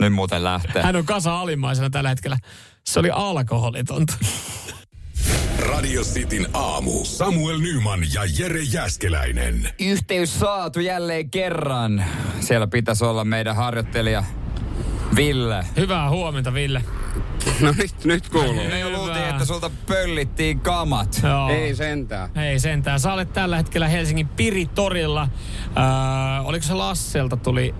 Nyt muuten lähtee. hän on kasa alimmaisena tällä hetkellä. Se oli alkoholitonta. <laughs> Radio Cityn aamu. Samuel Nyman ja Jere Jäskeläinen. Yhteys saatu jälleen kerran. Siellä pitäisi olla meidän harjoittelija Ville. Hyvää huomenta, Ville. No nyt, nyt kuuluu. Me jo luultiin, että sulta pöllittiin kamat. Joo. Ei sentään. Ei sentään. Sä olet tällä hetkellä Helsingin Piritorilla. Äh, oliko se Lasselta tuli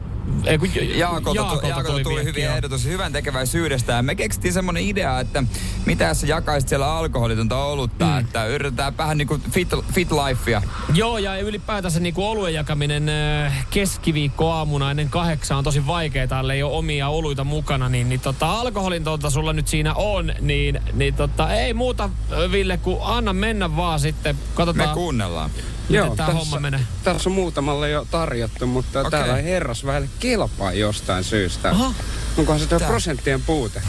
Ei, kun Jaakolta, Jaakolta Jaakolta tuli, vinkki, hyviä ehdotus hyvän tekeväisyydestä. Ja me keksittiin semmoinen idea, että mitä jos sä jakaisit siellä alkoholitonta olutta, mm. että yritetään vähän niin kuin fit, fit lifea. Joo, ja ylipäätänsä niin oluen jakaminen äh, keskiviikko aamuna ennen kahdeksaa on tosi vaikeaa, ellei ole omia oluita mukana, niin, niin tota, alkoholin tuota sulla nyt siinä on, niin, niin tota, ei muuta, ö, Ville, kuin anna mennä vaan sitten. Katsotaan, Me kuunnellaan. Miten tämä homma menee. tässä on muutamalle jo tarjottu, mutta okay. täällä ei herrasväelle kelpaa jostain syystä. Aha. Onkohan se tuo Tää. prosenttien puute?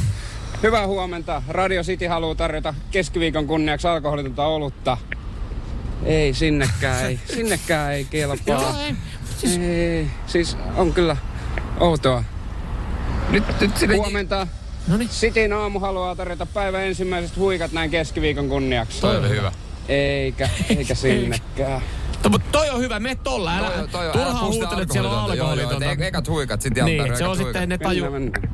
Hyvää huomenta. Radio City haluaa tarjota keskiviikon kunniaksi alkoholitonta olutta. Ei, sinnekään ei. <laughs> Sinnekään ei kelpaa. Joo, ei. Siis... Ei, siis on kyllä outoa. Nyt, nyt sille... Huomenta. Noniin. Cityn aamu haluaa tarjota päivän ensimmäiset huikat näin keskiviikon kunniaksi. Toi oli hyvä. Eikä, eikä sinnekään. To, mutta toi on hyvä, me tolla. Älä, Toi, toi, turhaan sitä huutelet, että siellä on alkoholitonta. Joo, joo, alkoholitonta. et ekat huikat, sitten Niin, se on sitten, ne taju, Mennään, mennään.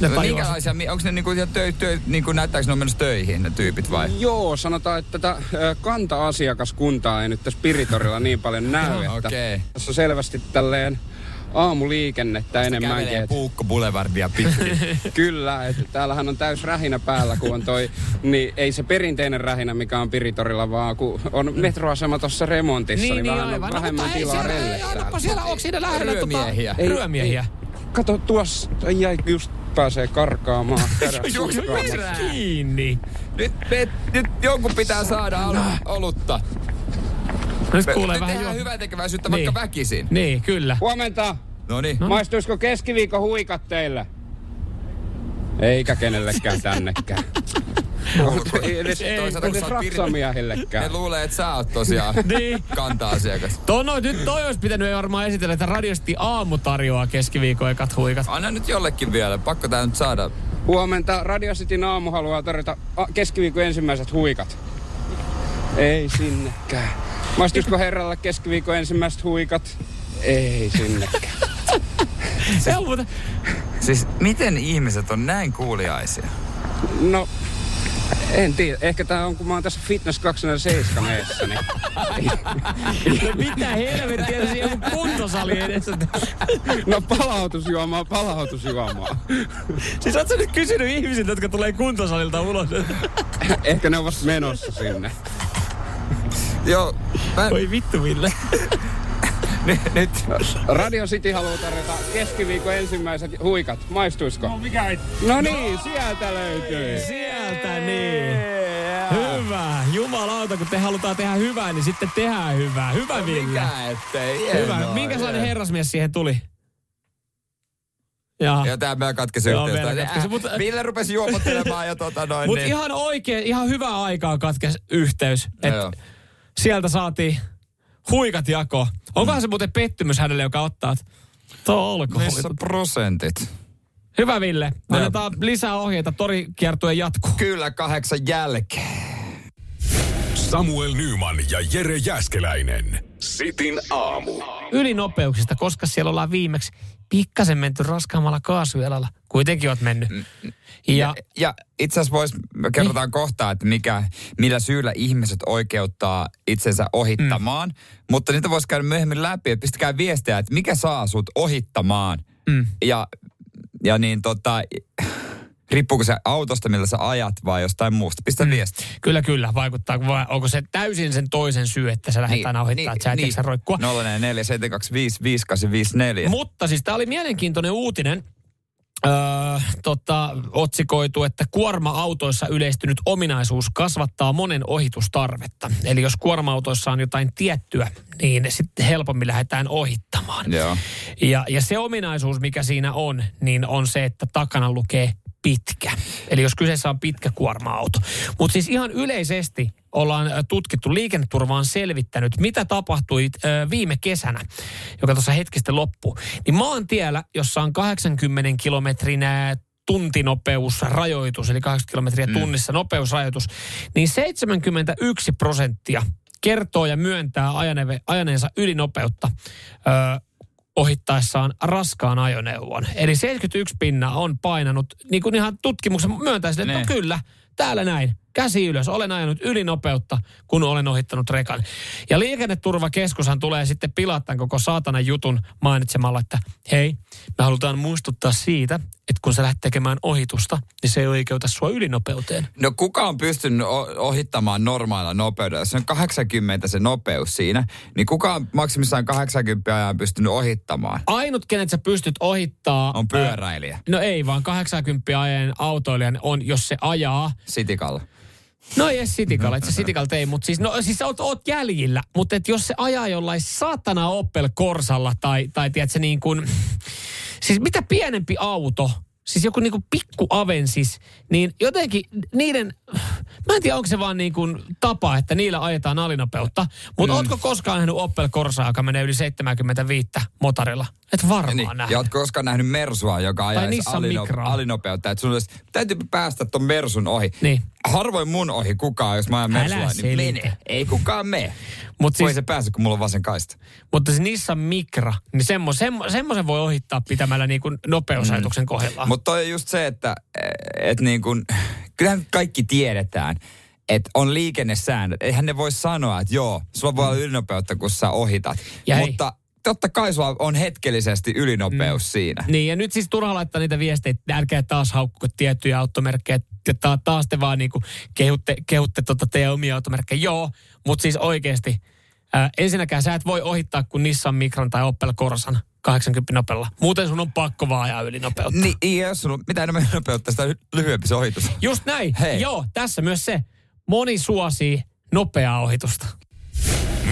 ne No, minkälaisia, onko ne niinku ihan töi, töi, niinku näyttääkö ne on menossa töihin ne tyypit vai? Joo, sanotaan, että tätä kanta-asiakaskuntaa ei nyt tässä Piritorilla niin paljon näy, että Okei. tässä on selvästi tälleen aamuliikennettä enemmänkin. Et, puukko boulevardia pitkin. <laughs> kyllä, että täällähän on täys rähinä päällä, kun on toi, niin ei se perinteinen rähinä, mikä on Piritorilla, vaan kun on metroasema tuossa remontissa, niin, niin vähän aivan. on No, vähemmän ei tilaa siellä, ei, rellestää. annapa siellä, onko siinä lähellä Ryömiehiä. Tota, ryömiehiä? Kato tuossa, jäi just pääsee karkaamaan. <laughs> Juokse kiinni. nyt, me, nyt jonkun pitää saada ol, olutta. Nyt kuulee vähän tehdään jo. hyvää tekeväisyyttä Niin. vaikka väkisin. Niin, kyllä. Huomenta! Noniin. Maistuisiko keskiviikon huikat teille? Eikä kenellekään tännekään. <laughs> Ei edes, Ei, toisaalta kun edes piri- Ne raksamiehillekään. luulee, että sä oot tosiaan <laughs> Niin. kanta-asiakas. Toi, no, nyt toi olisi pitänyt varmaan esitellä, että radiosti aamu tarjoaa keskiviikon ekat huikat. Anna nyt jollekin vielä. Pakko tää nyt saada. Huomenta. Radio Cityn aamu haluaa tarjota keskiviikon ensimmäiset huikat. Ei sinnekään. Maistuisiko herralle keskiviikon ensimmäiset huikat? Ei sinnekään. <laughs> Se on muuten... Siis miten ihmiset on näin kuuliaisia? No, en tiedä. Ehkä tää on, kun mä oon tässä Fitness 207 eessä, niin... No mitä helvettiä, se joku kuntosali edessä. No palautusjuomaa, palautusjuomaa. Siis ootko nyt kysynyt ihmisiltä, jotka tulee kuntosalilta ulos? Ehkä ne on vasta menossa sinne. Joo, mä, Voi vittu Ville. <laughs> nyt. Radio City haluaa tarjota keskiviikon ensimmäiset huikat. Maistuisiko? No mikä ei... No niin, sieltä löytyy. Sieltä niin. Hyvä. Jumalauta, kun te halutaan tehdä hyvää, niin sitten tehdään hyvää. Hyvä Ville. Mikä ettei. Hyvä. hienoa, Minkälainen hienoa. herrasmies siihen tuli? Jaha. Ja tää meillä katkesi Joo, yhteystä. meillä katkesi, mutta- Ville rupesi juopottelemaan ja tota noin. Mutta niin. ihan oikein, ihan hyvää aikaa katkes yhteys. Et Joo. Sieltä saatiin huikat jako. Onkohan se muuten pettymys hänelle, joka ottaa? Tuo alkoholi. Missä prosentit? Hyvä Ville. Annetaan lisää ohjeita. Torikiertue jatkuu. Kyllä kahdeksan jälkeen. Samuel Nyman ja Jere Jäskeläinen. Sitin aamu. Ylinopeuksista, koska siellä ollaan viimeksi pikkasen menty raskaammalla kaasuelalla. Kuitenkin oot mennyt. Ja, Ja, ja itse asiassa vois, me kerrotaan kohtaa, että mikä, millä syyllä ihmiset oikeuttaa itsensä ohittamaan. Mm. Mutta niitä voisi käydä myöhemmin läpi, että pistäkää viestejä, että mikä saa sut ohittamaan. Mm. Ja, ja niin tota, riippuuko se autosta, millä sä ajat vai jostain muusta. Pistä mm. viesti. kyllä, kyllä, vaikuttaa. Vai onko se täysin sen toisen syy, että sä lähdetään niin, ohittaa, että sä et niin. roikkua? 044 725 5854. Mutta siis tämä oli mielenkiintoinen uutinen. Öö, tota, otsikoitu, että kuorma-autoissa yleistynyt ominaisuus kasvattaa monen ohitustarvetta. Eli jos kuorma-autoissa on jotain tiettyä, niin sitten helpommin lähdetään ohittamaan. Joo. Ja, ja se ominaisuus, mikä siinä on, niin on se, että takana lukee pitkä. Eli jos kyseessä on pitkä kuorma-auto. Mutta siis ihan yleisesti ollaan ö, tutkittu, liikenneturva on selvittänyt, mitä tapahtui ö, viime kesänä, joka tuossa hetkistä loppuu. Niin maantiellä, jossa on 80 kilometrin ö, tuntinopeusrajoitus, eli 80 kilometriä tunnissa nopeusrajoitus, niin 71 prosenttia kertoo ja myöntää ajaneensa ylinopeutta ö, ohittaessaan raskaan ajoneuvon. Eli 71 pinna on painanut, niin kuin ihan tutkimuksen myöntäisi, että Ne. no kyllä, täällä näin. Käsi ylös. Olen ajanut ylinopeutta, kun olen ohittanut rekan. Ja liikenneturvakeskushan tulee sitten pilaa tämän koko saatana jutun mainitsemalla, että hei, me halutaan muistuttaa siitä, että kun sä lähdet tekemään ohitusta, niin se ei oikeuta sua ylinopeuteen. No kuka on pystynyt ohittamaan normaalilla nopeudella? Jos on 80 se nopeus siinä, niin kuka on maksimissaan 80 ajan pystynyt ohittamaan? Ainut, kenet sä pystyt ohittaa... On pyöräilijä. No ei, vaan 80 ajan autoilijan on, jos se ajaa... Sitikalla. No ei Sitikalla, itse Sitikalla ei, mutta siis, no, siis oot, oot jäljillä, mutta et jos se ajaa jollain saatana Opel Korsalla tai, tai tiedätkö niin kuin, siis mitä pienempi auto, siis joku niinku pikku Avensis, niin jotenkin niiden, mä en tiedä onko se vaan niin kuin tapa, että niillä ajetaan alinopeutta, mutta mm. ootko koskaan nähnyt Opel Corsaa, joka menee yli 75 motorilla? Et varmaan Niin. nähnyt. Ja ootko koskaan nähnyt Mersua, joka ajaisi Nissan alino- alinopeutta? Että sun olisi, täytyy päästä ton Mersun ohi. Niin. Harvoin mun ohi kukaan, jos mä ajan Mersua, niin mene. Ei kukaan mene. Mut Voi siis- se pääse, kun mulla on vasen kaista. Mutta se Nissan Micra, niin semmo, semmo, semmoisen voi ohittaa pitämällä niin kuin nopeusajatuksen kohdillaan. Mutta toi on just se, että et niin kun, kyllähän kaikki tiedetään, että on liikennesäännöt. Eihän ne voi sanoa, että joo, sulla voi olla ylinopeutta, kun sä ohitat. Mm. Ja hei. Mutta totta kai sulla on hetkellisesti ylinopeus mm. siinä. Niin, ja nyt siis turha laittaa niitä viestejä, että älkää taas haukkuko tiettyjä automerkkejä, että ta- taas te vaan niinku kehutte, kehutte tota teidän omia automerkkejä. Joo, mutta siis oikeasti, ää, ensinnäkään sä et voi ohittaa kuin Nissan Micran tai Opel Corsan 80 nopealla. Muuten sun on pakko vaan ajaa ylinopeutta. Niin, ja jos sulla on mitä enemmän <laughs> nopeutta, sitä ly- lyhyempi se ohitus. Just näin. Hei. Joo, tässä myös se. Moni suosii nopeaa ohitusta.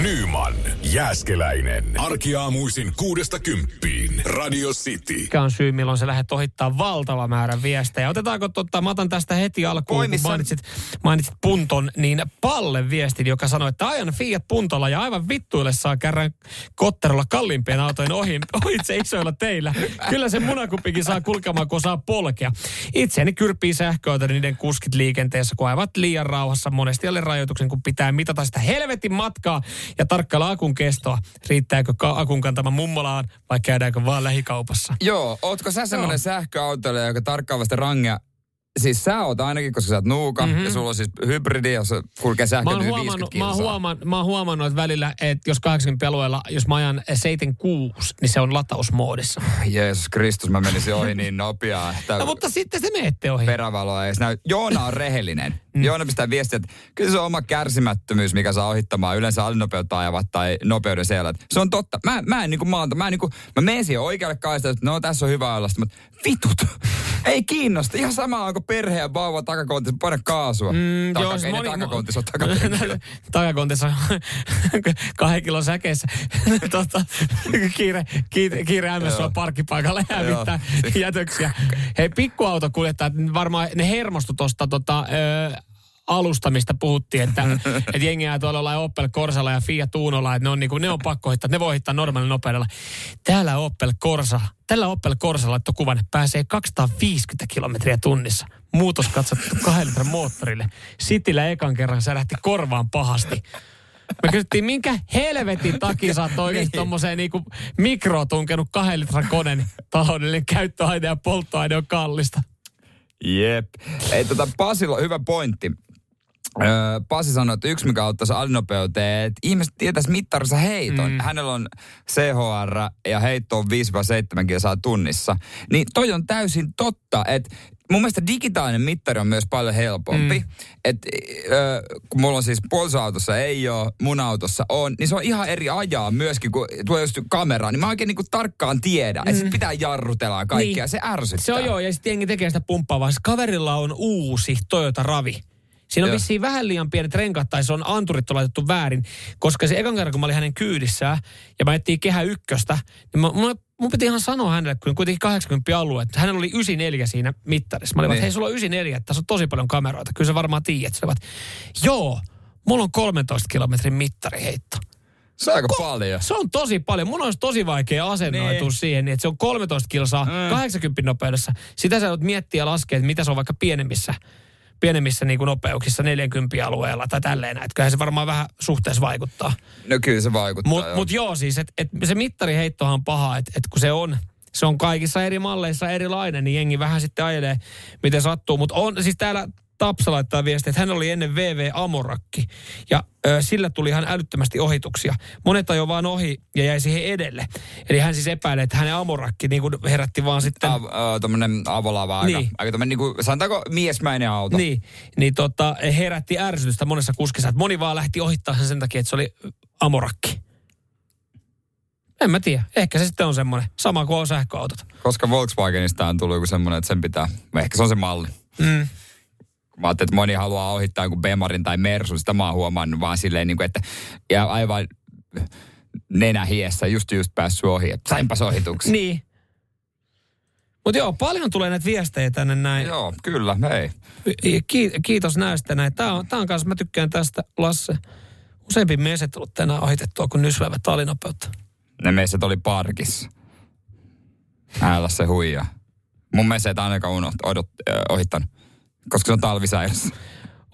Nyman, Jääskeläinen. Arkiaamuisin kuudesta kymppiin. Radio City. Mikä on syy, milloin sä lähdet ohittaa valtava määrä viestejä? Otetaanko totta, mä otan tästä heti alkuun, Oi, kun mainitsit, mainitsit Punton, niin Palle viestin, joka sanoi, että ajan Fiat Puntolla ja aivan vittuille saa kerran kotterolla kalliimpien autojen ohi, <laughs> ohitse isoilla teillä. Kyllä se munakupikin saa kulkemaan, kun saa polkea. Itseäni kyrpii sähköautoja niiden kuskit liikenteessä, kun aivat liian rauhassa monesti alle rajoituksen, kun pitää mitata sitä helvetin matkaa ja tarkkailla akun kestoa. Riittääkö ka- akun kantama mummolaan vai käydäänkö vaan lähikaupassa? Joo, ootko sä semmoinen sähköautoilija, joka tarkkaavasti rangea Siis sä oot ainakin, koska sä oot nuuka, mm-hmm. ja sulla on siis hybridi, jos kulkee Mä sähkö oon, yli huomannut, 50 mä, oon huoman, mä oon huomannut, että välillä, että jos 80 alueella, jos mä ajan 76, niin se on latausmoodissa. <laughs> Jeesus Kristus, mä menisin ohi niin nopeaa, että No, mutta sitten se menette ohi. perävaloa ei näy. Joona on rehellinen. Mm. Joona pistää viestiä, että kyllä se on oma kärsimättömyys, mikä saa ohittamaan yleensä alinopeutta ajavat tai nopeuden siellä. Se on totta. Mä, mä en niinku maalta, mä en niinku, mä menen siihen oikealle kaistalle, että no tässä on hyvä olla, mutta vitut. <laughs> Ei kiinnosta. Ihan sama onko perhe ja vauva takakontissa, paina kaasua. Mm, Taka, joo, siis ei moni- takakontissa ole takapenkillä. <laughs> Takakontissa <laughs> kahden kilon säkeissä. tota, kiire, kiire, kiire on parkkipaikalle hävittää Joo. jätöksiä. Hei, pikkuautokuljettajat, varmaan ne hermostu tuosta tota, ö, alusta, mistä puhuttiin, että, <laughs> että jengi jää tuolla jollain Opel Corsalla ja Fiat Unolla, että ne on, niin kuin, ne on pakko hittaa, ne voi hittaa normaalilla nopeudella. Täällä Opel Corsa, tällä Opel Corsalla laittoi kuvan, että pääsee 250 kilometriä tunnissa. Muutos katsottu kahden litran moottorille. Sitillä ekan kerran se lähti korvaan pahasti. Me kysyttiin, minkä helvetin takia sä oot oikeasti Niin. tommoseen niinku mikroon tunkenut kahden litran koneen, taloudellinen käyttöaine ja polttoaine on kallista. Jep. Ei tota, Pasilla hyvä pointti. Öö, Pasi sanoi, että yksi mikä auttaisi alinopeuteen, että ihmiset tietäisi mittarissa heiton. Mm. Hänellä on CHR ja heitto on 5-7 kilsaa tunnissa. Niin toi on täysin totta, että mun mielestä digitaalinen mittari on myös paljon helpompi. Mm. Et, öö, kun mulla on siis puolisoautossa ei ole, mun autossa on, niin se on ihan eri ajaa myöskin, kun tuo just kameraan. Niin mä oikein niinku tarkkaan tiedän, että sit pitää jarrutella ja kaikkea. Niin. Se ärsyttää. Se on joo, ja sitten jengi tekee sitä pumppaa, vaan siis kaverilla on uusi Toyota Ravi. Siinä on Joo. vissiin vähän liian pienet renkaat, tai se on anturit on laitettu väärin, koska se ekan kerran, kun mä olin hänen kyydissään, ja mä ettiin kehä ykköstä, niin mä, mun, mun piti ihan sanoa hänelle, kun kuitenkin 80 alue, että hänellä oli 94 siinä mittarissa. Mä olin, niin. Niin. että hei, sulla on 94, että tässä on tosi paljon kameroita, kyllä sä varmaan tiedät. Sä joo, mulla on 13 kilometrin mittariheitto. Se on aika paljon. Se on tosi paljon. Mun olisi tosi vaikea asennoitua Niin. siihen, niin että se on 13 kilsaa mm. 80 nopeudessa. Sitä sä voit miettiä ja laskea, että mitä se on vaikka pienemmissä, pienemmissä niin kuin nopeuksissa 40 alueella tai tälleen. Että kyllähän se varmaan vähän suhteessa vaikuttaa. No kyllä se vaikuttaa. Mutta joo. mut joo siis, että et se mittariheittohan on paha, että et kun se on, se on kaikissa eri malleissa erilainen, niin jengi vähän sitten ajelee, miten sattuu. Mutta on siis täällä Tapsa laittaa viestiä, että hän oli ennen VV Amorakki. Ja ö, sillä tuli ihan älyttömästi ohituksia. Monet ajoi vaan ohi ja jäi siihen edelle. Eli hän siis epäilee, että hänen Amorakki niin kuin herätti vaan sitten... Av, äh, tommonen avolava aika, Niin. aika tommonen niinku, sanotaanko miesmäinen auto. Niin, niin tota, herätti ärsytystä monessa kuskissa. Että moni vaan lähti ohittaa sen sen takia, että se oli Amorakki. En mä tiedä. Ehkä se sitten on semmoinen. Sama kuin on sähköautot. Koska Volkswagenista on tullut joku semmoinen, että sen pitää, ehkä se on se malli. Mm. Mä ajattelin, että moni haluaa ohittaa jonkun Bemarin tai Mersun, sitä mä oon huomannut vaan silleen, niin kuin, että ja aivan nenä hiessä, just just päässyt ohi, että sainpas ohituksen. <laughs> Niin. Mutta joo, paljon tulee näitä viestejä tänne näin. Joo, kyllä, hei. Ki- kiitos näistä näin. Tää on, tää on kanssa, mä tykkään tästä, Lasse. Useampi mies ei tullut tänään ohitettua kuin nysvävä talinopeutta. Ne meset oli parkissa. Älä se huijaa. Mun mielestä et ainakaan unoht, odot, ohittanut, koska se on talvisäilyssä.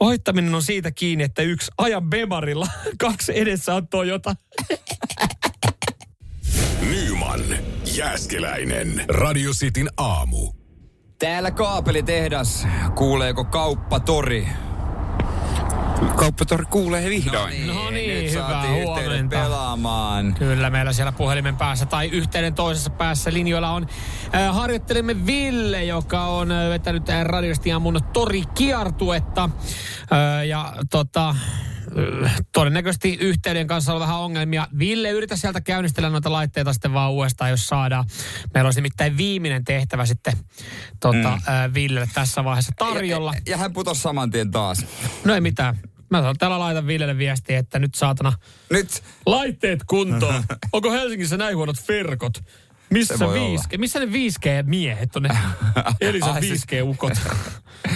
Ohittaminen on siitä kiinni, että yksi ajan Bemarilla, <laughs> kaksi edessä on Toyota. Nyman, Jääskeläinen. Radio Cityn aamu. Täällä kaapelitehdas. Kuuleeko kauppatori? Kauppatori kuulee vihdoin. No niin, nyt hyvää saatiin yhteydet huomenta. pelaamaan. Kyllä meillä siellä puhelimen päässä tai yhteyden toisessa päässä linjoilla on äh, harjoittelemme Ville, joka on äh, vetänyt äh, radiosta mun torikiertuetta. Äh, ja tota, äh, todennäköisesti yhteyden kanssa on vähän ongelmia. Ville, yritä sieltä käynnistellä noita laitteita sitten vaan uudestaan, jos saadaan. Meillä olisi nimittäin viimeinen tehtävä sitten tota, mm. äh, Villelle tässä vaiheessa tarjolla. Ja, ja hän putosi saman tien taas. No ei mitään. Mä sanon, täällä laitan Villelle viestiä, että nyt saatana Nyt laitteet kuntoon. <laughs> Onko Helsingissä näin huonot verkot? Missä, Se 5G, missä ne 5G-miehet on ne <laughs> Ai siis- 5G-ukot? <laughs>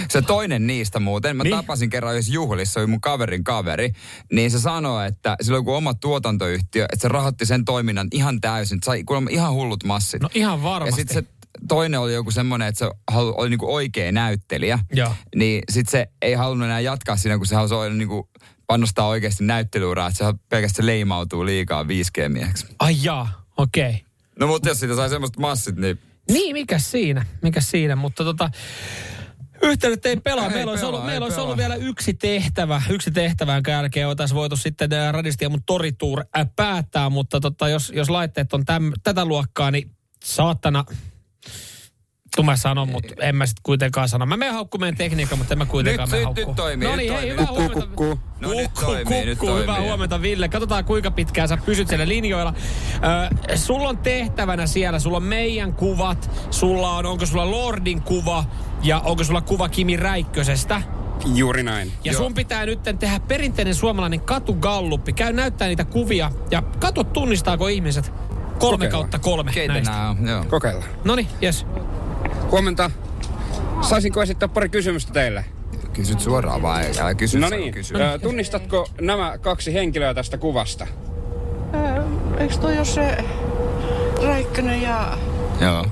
Se toinen niistä muuten, mä Niin? tapasin kerran yhdessä juhlissa, oli mun kaverin kaveri, niin se sanoi, että sillä on joku oma tuotantoyhtiö, että se rahoitti sen toiminnan ihan täysin, sai kuulemma ihan hullut massit. No ihan ja varmasti. sitten se toinen oli joku semmoinen, että se halu- oli niinku oikea näyttelijä. Joo. Niin sitten se ei halunnut enää jatkaa siinä, kun se halusi olla niinku panostaa oikeasti näyttelyuraa, että se pelkästään leimautuu liikaa 5G-mieheksi. Ai jaa, okei. Okay. No mutta jos siitä sai semmoista massit, niin Niin, mikä siinä? Mikä siinä? Mutta tota, yhteydet ei pelaa. Ei meillä olisi, pelaa, ollut, ei meillä olisi pelaa. ollut vielä yksi tehtävä. Yksi tehtävä, jonka jälkeen oltaisiin voitu sitten ää, radistia mun torituur ää, päättää. Mutta tota, jos, jos laitteet on täm, tätä luokkaa, niin saatana... Tuu mä sanon, mutta en mä sit kuitenkaan sano. Mä menen haukkumaan meidän tekniikan, mutta en mä kuitenkaan Nyt- mene nyt- haukkumaan. nyt toimii, No nyt niin, hei, hyvää Kukkuu, huomenta. kukkuu. No nyt Kukkuu, toimii, nyt kukkuu. Hyvää huomenta, Ville. Katsotaan, kuinka pitkään sä pysyt siellä linjoilla. Ö, sulla on tehtävänä siellä, sulla on meidän kuvat, sulla on, onko sulla Lordin kuva ja onko sulla kuva Kimi Räikkösestä. Juuri näin. Ja Joo. sun pitää nyt tehdä perinteinen suomalainen katugalluppi. Käy näyttää niitä kuvia ja katso tunnistaako ihmiset kolme Kokeillaan. kautta kolme keitä näistä. nämä on? Joo. Kokeillaan. Noniin, jes. Huomenta. Saisinko esittää pari kysymystä teille? Kysyt suoraan vai älä kysy. No niin. kysy. Tunnistatko nämä kaksi henkilöä tästä kuvasta? Eikö toi ole se Räikkönen ja Joo.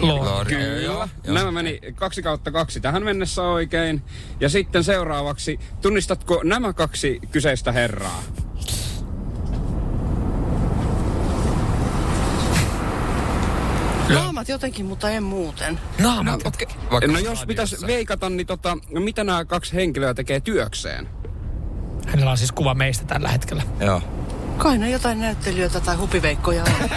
Lordi. Kyllä. Joo. Nämä meni kaksi kautta kaksi tähän mennessä oikein. Ja sitten seuraavaksi, tunnistatko nämä kaksi kyseistä herraa? Naamat jotenkin, mutta en muuten. Naamat. Okei. Vaikka No jos pitäisi veikata, niin tota, mitä nämä kaksi henkilöä tekee työkseen? Hänellä on siis kuva meistä tällä hetkellä. Joo. Kai ne jotain näyttelijöitä tai hupiveikkoja on. <laughs>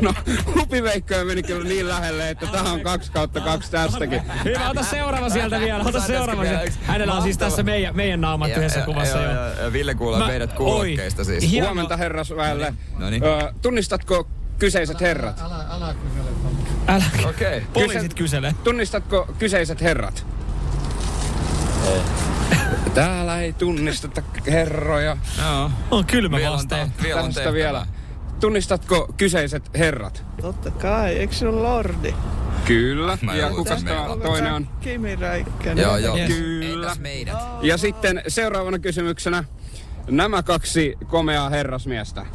No, hupiveikkoja meni kyllä niin lähelle, että tähän on kaksi kautta kaksi tästäkin. Hyvä, ota seuraava sieltä vielä. Ota seuraava sieltä. Hänellä on siis tässä meidän, meidän naamat Ja- yhdessä ja- kuvassa ja- jo. ja- ja Ville kuulee Mä- meidät kuulokkeista siis. Hieno. Huomenta herrasväelle. No niin. Ö, tunnistatko kyseiset herrat? Älä. Okei. Poliisit kyselee. Tunnistatko kyseiset herrat? Ei. Täällä ei tunnisteta herroja. Joo. On kylmä Vielä on, vastaan. te- vielä on Tästä vielä. Tunnistatko kyseiset herrat? Totta kai, eikö se ole Lordi? Kyllä. Mä ja kuka on. toinen on? Kimi Räikkönen. Joo, joo. Yes. Kyllä. Ja sitten seuraavana kysymyksenä. Nämä kaksi komeaa herrasmiestä.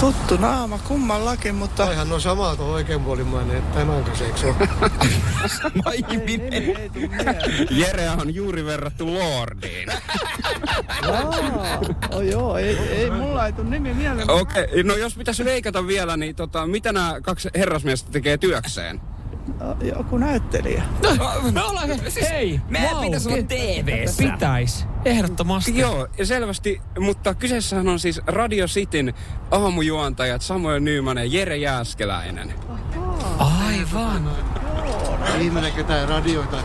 Tuttu naama kummallakin, mutta... Toihan on samalta oikeanpuolimainen tämän kyseeksi on. <laughs> Ai Ei, nimi ei on juuri verrattu Lordiin. Oh, joo, ei, ei, mulla ei tuu nimi mieleen. Okei, okay. no jos pitäisi veikata vielä, niin tota, mitä nämä kaksi herrasmiestä tekee työkseen? Joku näyttelijä. No, me ollaan, hei, meidän vau, pitäisi olla TV:ssä. Pitäis, ehdottomasti. Joo, ja selvästi, mutta kyseessähän on siis Radio Cityn aamujuontajat Samuel Nyman ja Jere Jääskeläinen. Aivan. Viimeinen ketään radioita.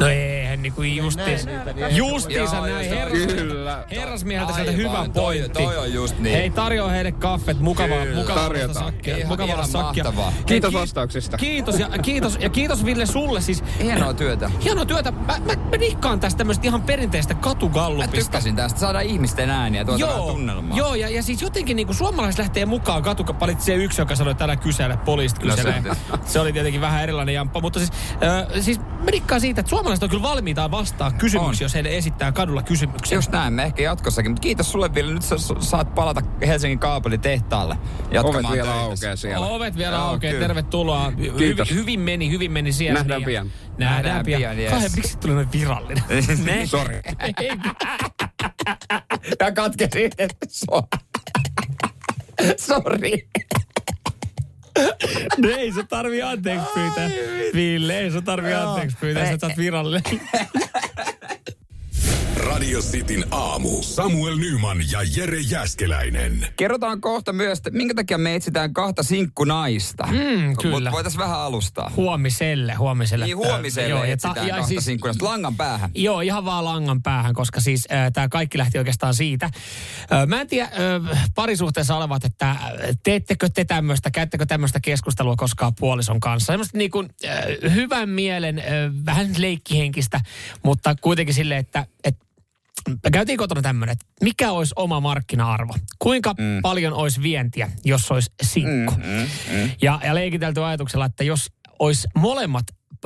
No eihän niinku justiinsa, näe niitä, niin justiinsa Joo, näin joo, herras, Kyllä. herrasmieheltä sieltä Aivan, hyvä toi- pointti. toi on just niin. Hei, tarjoa heille kaffet mukavaa, mukavaa tarjotaan. sakkia. Ihan- mukavaa sakkia. mahtavaa. Kiitos vastauksista. Kiitos ja, kiitos ja kiitos Ville sulle siis. Hienoa työtä. Hienoa työtä. Mä, mä, mä dikkaan tästä tämmöistä ihan perinteistä Mä katugallupista. tykkäsin tästä. Saadaan ihmisten ääniä tuota vähän tunnelmaa. joo ja, ja siis jotenkin niinku suomalaiset lähtee mukaan katuka. Valitsi se yksi, joka sanoi, että älä kysele, poliisit No se- kyselee. se oli tietenkin vähän erilainen jamppa, mutta siis, äh, siis mä dikkaan siitä, että suomalaiset on kyllä valmiita vastaa kysymyksiä, jos heille esittää kadulla kysymyksiä. Just näin, me ehkä jatkossakin. Mutta kiitos sulle Ville. Nyt sä saat palata Helsingin kaapelitehtaalle. Jatkamaan Ovet vielä aukeaa siellä. Ovet vielä aukeaa, kyllä. tervetuloa. Hy- Kiitos. hyvin meni, hyvin meni siellä. Nähdään Niin, pian. Nähdään, Nähdään pian. pian, yes. Kahden, miksi tuli noin virallinen? <laughs> ne? Sori. <laughs> Ja katkesin sua. <laughs> Sori. <coughs> no ei se tarvii anteeksi pyytää. Ville, ei se tarvii anteeksi pyytää, sä oot virallinen. <coughs> <coughs> Radio Cityn aamu. Samuel Nyman ja Jere Jäskeläinen. Kerrotaan kohta myös, että minkä takia me etsitään kahta sinkkunaista. Mm, kyllä. Mutta voitaisiin vähän alustaa. Huomiselle, huomiselle. Niin huomiselle Joo, ja etsitään ta- ja kahta siis- sinkkunaista. Langan päähän. Joo, ihan vaan langan päähän, koska siis äh, tämä kaikki lähti oikeastaan siitä. Äh, mä en tiedä äh, parisuhteessa olevat, että äh, teettekö te tämmöistä, käyttekö tämmöistä keskustelua koskaan puolison kanssa. Semmoista niin kuin, äh, hyvän mielen, äh, vähän leikkihenkistä, mutta kuitenkin silleen, että, että me käytiin kotona tämmöinen, että mikä olisi oma markkina-arvo? Kuinka mm. paljon olisi vientiä, jos olisi sinkku? Mm, mm, mm. Ja, ja leikitelty ajatuksella, että jos olisi molemmat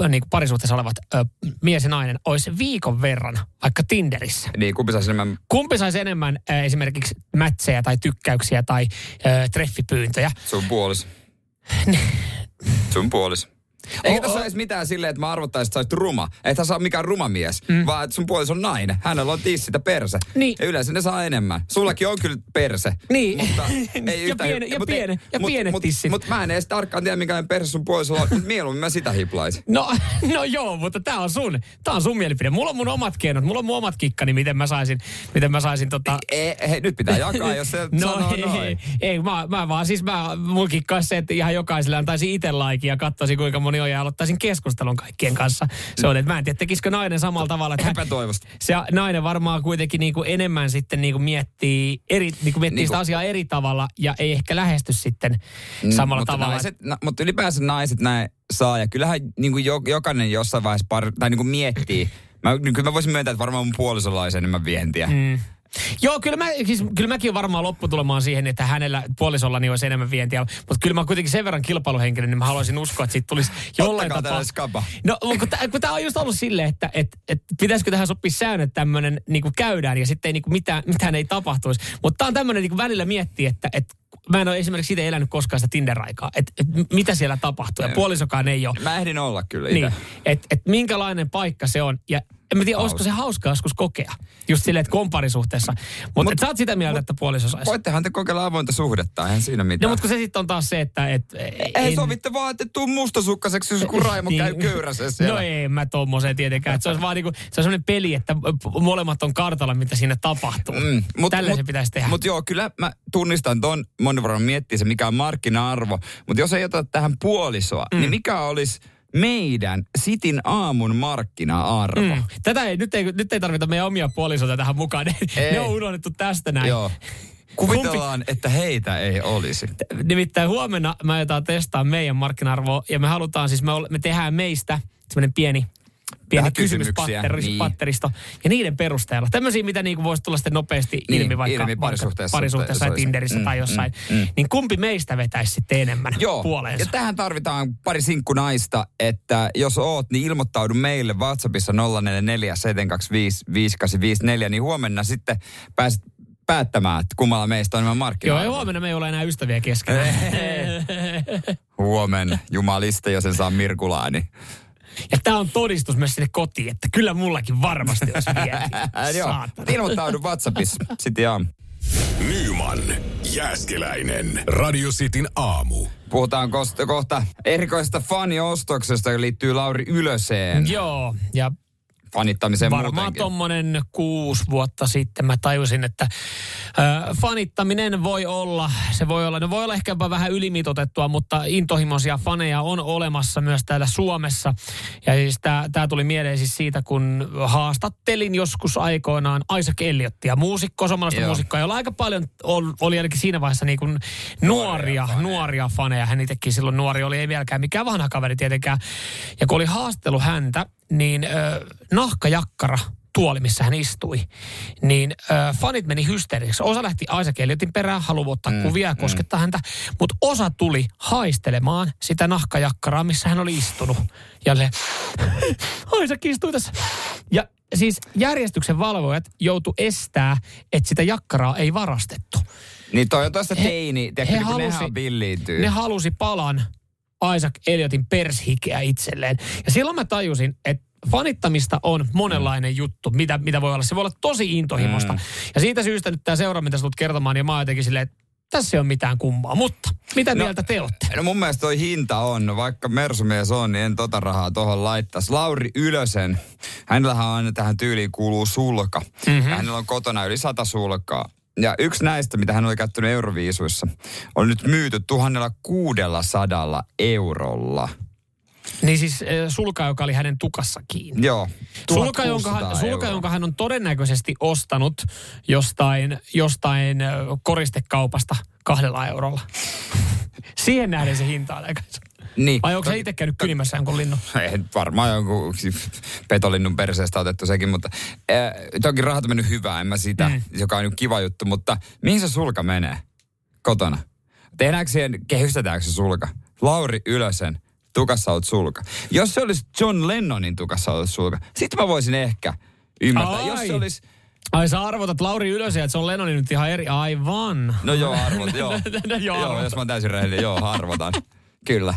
niin kuin parisuhteessa olevat ö, mies ja nainen, olisi viikon verran vaikka Tinderissä. Niin, kumpi saisi enemmän... Kumpi saisi enemmän ö, esimerkiksi mätsejä tai tykkäyksiä tai ö, treffipyyntöjä? Sun puolis. <laughs> Sun puolis. Eikä tässä edes mitään silleen, että mä arvottaisin, että sä olisit ruma. Että sä ole mikään ruma mies, mm. vaan että sun puoliso on nainen. Hänellä on tissit ja perse. Niin. Ja yleensä ne saa enemmän. Sullakin on kyllä perse. Niin. Mutta <laughs> Ja ei yhtään, piene- ja mut ei- piene- ja mut- pienet mut- tissit. Mutta mä en edes tarkkaan tiedä, minkälainen perse sun puolisolla on. Mutta mieluummin mä sitä hiplaisin. No, <laughs> no joo, mutta tämä on sun, tää on sun mielipide. Mulla on mun omat keinot, mulla on mun omat kikkani, miten mä saisin, miten mä saisin tota... Ei, hei, nyt pitää jakaa, jos se <laughs> No sanoo ei, noin. ei, ei mä, mä, vaan siis mä, mulla kikkaisi se, että ihan jokaiselle antaisin itse laikin ja katsoisin kuinka moni on ja aloittaisin keskustelun kaikkien kanssa. Se on, että mä en tiedä, tekisikö nainen samalla tavalla. Että Epätoivosta. se nainen varmaan kuitenkin niin kuin enemmän sitten niin kuin miettii, eri, niin kuin miettii Niin sitä kuin- asiaa eri tavalla ja ei ehkä lähesty sitten Mm, samalla mutta tavalla. Naiset, na, mutta ylipäänsä naiset näin saa. Ja kyllähän niin kuin jo, jokainen jossain vaiheessa par, tai niin kuin miettii. Mä, niin kyllä mä voisin myöntää, että varmaan mun puolisolla olisi enemmän vientiä. Mm. Joo, kyllä, mä, siis, kyllä mäkin varmaan lopputulemaan siihen, että hänellä puolisollani olisi enemmän vientiä. Mutta kyllä mä kuitenkin sen verran kilpailuhenkilö, niin mä haluaisin uskoa, että siitä tulisi <laughs> jollain Ottakaa tapaa... No, kun, tää- kun tämä on just ollut silleen, että et, et, pitäisikö tähän sopia säännöt, että tämmöinen niin käydään ja sitten ei, niin kuin mitään, mitään ei tapahtuisi. Mutta tämä on tämmöinen niin välillä miettiä, että et, mä en ole esimerkiksi itse elänyt koskaan sitä Tinder-aikaa, että et, mitä siellä tapahtuu ja puolisokaan ei ole. Mä ehdin olla kyllä itse. Niin, että et minkälainen paikka se on. Ja en mä tiedä, Hauska. olisiko se hauskaa joskus kokea. Just silleen, että komparisuhteessa. Mutta Mut- mut, sä oot sitä mieltä, että puoliso saisi. Voittehan te kokeilla avointa suhdetta, eihän siinä No mitään. mutta kun se sitten on taas se, että... Et, ei sovitte vaan, että tuu mustasukkaseksi, jos kun Raimo käy köyrässä siellä. No ei mä tommoseen tietenkään. Et se olisi vaan niinku, se on semmoinen peli, että molemmat on kartalla, mitä siinä tapahtuu. Mm, Mut, Tällä mut, se pitäisi tehdä. Mutta joo, kyllä mä tunnistan ton, moni varmaan miettii se, mikä on markkina-arvo. Mutta jos ei ota tähän puolisoa, mm. niin mikä olisi meidän Sitin aamun markkina-arvo? Mm. Tätä ei, nyt, ei, nyt ei tarvita meidän omia puolisoita tähän mukaan. Ne, Ei. ne on unohdettu tästä näin. Joo. <laughs> Kuvitellaan, että heitä ei olisi. Nimittäin huomenna me aiotaan testaa meidän markkina-arvoa ja me halutaan siis, me, ol- me tehdään meistä semmoinen pieni pieni Vähän kysymyksiä, kysymyspatteristo niin. ja niiden perusteella. Tämmöisiä, mitä niinku voisi tulla sitten nopeasti Niin, ilmi vaikka, ilmi vaikka parisuhteessa, parisuhteessa että tai Tinderissä mm, tai jossain. mm, mm. Niin kumpi meistä vetäisi sitten enemmän Joo, puoleensa? ja tähän tarvitaan pari sinkkunaista, että jos oot, niin ilmoittaudu meille WhatsAppissa 044 725 5854, niin huomenna sitten pääset päättämään, että kummalla meistä on enemmän Joo, markkinoilla. ja huomenna me ei ole enää ystäviä keskenään. <laughs> Huomenna, jumalista, jos en saa Mirkulaani. Ja tämä on todistus myös sinne kotiin, että kyllä mullakin varmasti olisi <laughs> vienti. Joo, ilmoittaudu WhatsAppissa. Sitten jaa. Nyman, Jääskeläinen. Radio Cityn aamu. Puhutaan kosta, kohta erikoista faniostoksesta, joka liittyy Lauri Ylöseen. Joo, ja Fanittamiseen Varmaan muutenkin. tommonen kuusi vuotta sitten mä tajusin, että ö, fanittaminen voi olla, se voi olla, no voi olla ehkä jopa vähän ylimitotettua, mutta intohimoisia faneja on olemassa myös täällä Suomessa. Ja siis tää, tuli mieleen siis siitä, kun haastattelin joskus aikoinaan Isaac Elliotia, muusikko, suomalaista Joo. muusikkoa, jolla aika paljon ol, oli ainakin siinä vaiheessa niin kuin nuoria, nuoria faneja. Hän itsekin silloin nuori oli, ei vieläkään mikään vanha kaveri tietenkään. Ja kun oli haastelu häntä, niin ö, nahkajakkara tuoli, missä hän istui, niin ö, fanit meni hysteeriksi. Osa lähti Isaac Elliotin perään, haluaa ottaa mm, kuvia ja koskettaa mm. häntä, mutta osa tuli haistelemaan sitä nahkajakkaraa, missä hän oli istunut. Ja se, <laughs> Isaac istui tässä. Ja siis järjestyksen valvojat joutu estää, että sitä jakkaraa ei varastettu. Niin toi on teini, tiedätkö, he niin halusi-. Ne halusi palan Isaac Elliotin pershikeä itselleen. Ja silloin mä tajusin, että fanittamista on monenlainen mm. juttu, mitä, mitä voi olla. Se voi olla tosi intohimosta. Mm. Ja siitä syystä nyt tämä seura, mitä sä tulet kertomaan, niin mä oon jotenkin silleen, että tässä ei ole mitään kummaa. Mutta mitä no, mieltä te olette? No mun mielestä toi hinta on, vaikka Mersumies on, niin en tota rahaa tohon laittaisi. Lauri Ylösen, hänellähän on aina tähän tyyliin kuuluu sulka. Mm-hmm. Ja hänellä on kotona yli sata sulkaa. Ja yksi näistä, mitä hän oli käyttänyt Euroviisuissa, on nyt myyty 1600 eurolla. Niin siis äh, sulka, joka oli hänen tukassa kiinni. Joo. Sulka jonka, hän, 1600 sulka, jonka hän on todennäköisesti ostanut jostain, jostain äh, koristekaupasta kahdella eurolla. <laughs> Siihen nähden se hinta on aika. Niin. Vai onko se itse käynyt kynimässä jonkun linnun? <laughs> Ei, varmaan jonkun <laughs> petolinnun perseestä otettu sekin, mutta äh, toki rahat on mennyt hyvää, en mä sitä, mm. joka on nyt kiva juttu, mutta mihin se sulka menee kotona? Tehdäänkö siihen, kehystetäänkö se sulka? Lauri Ylösen tukassa olet sulka. Jos se olisi John Lennonin tukassa olet sulka, sitten mä voisin ehkä ymmärtää. Ai. Jos se olisi, Ai sä arvotat Lauri Ylösen, että se on Lennonin nyt ihan eri. Aivan. no joo arvot, joo. <laughs> no, joo, joo, arvotan. jos mä oon täysin rehellinen, joo harvotan. Kyllä.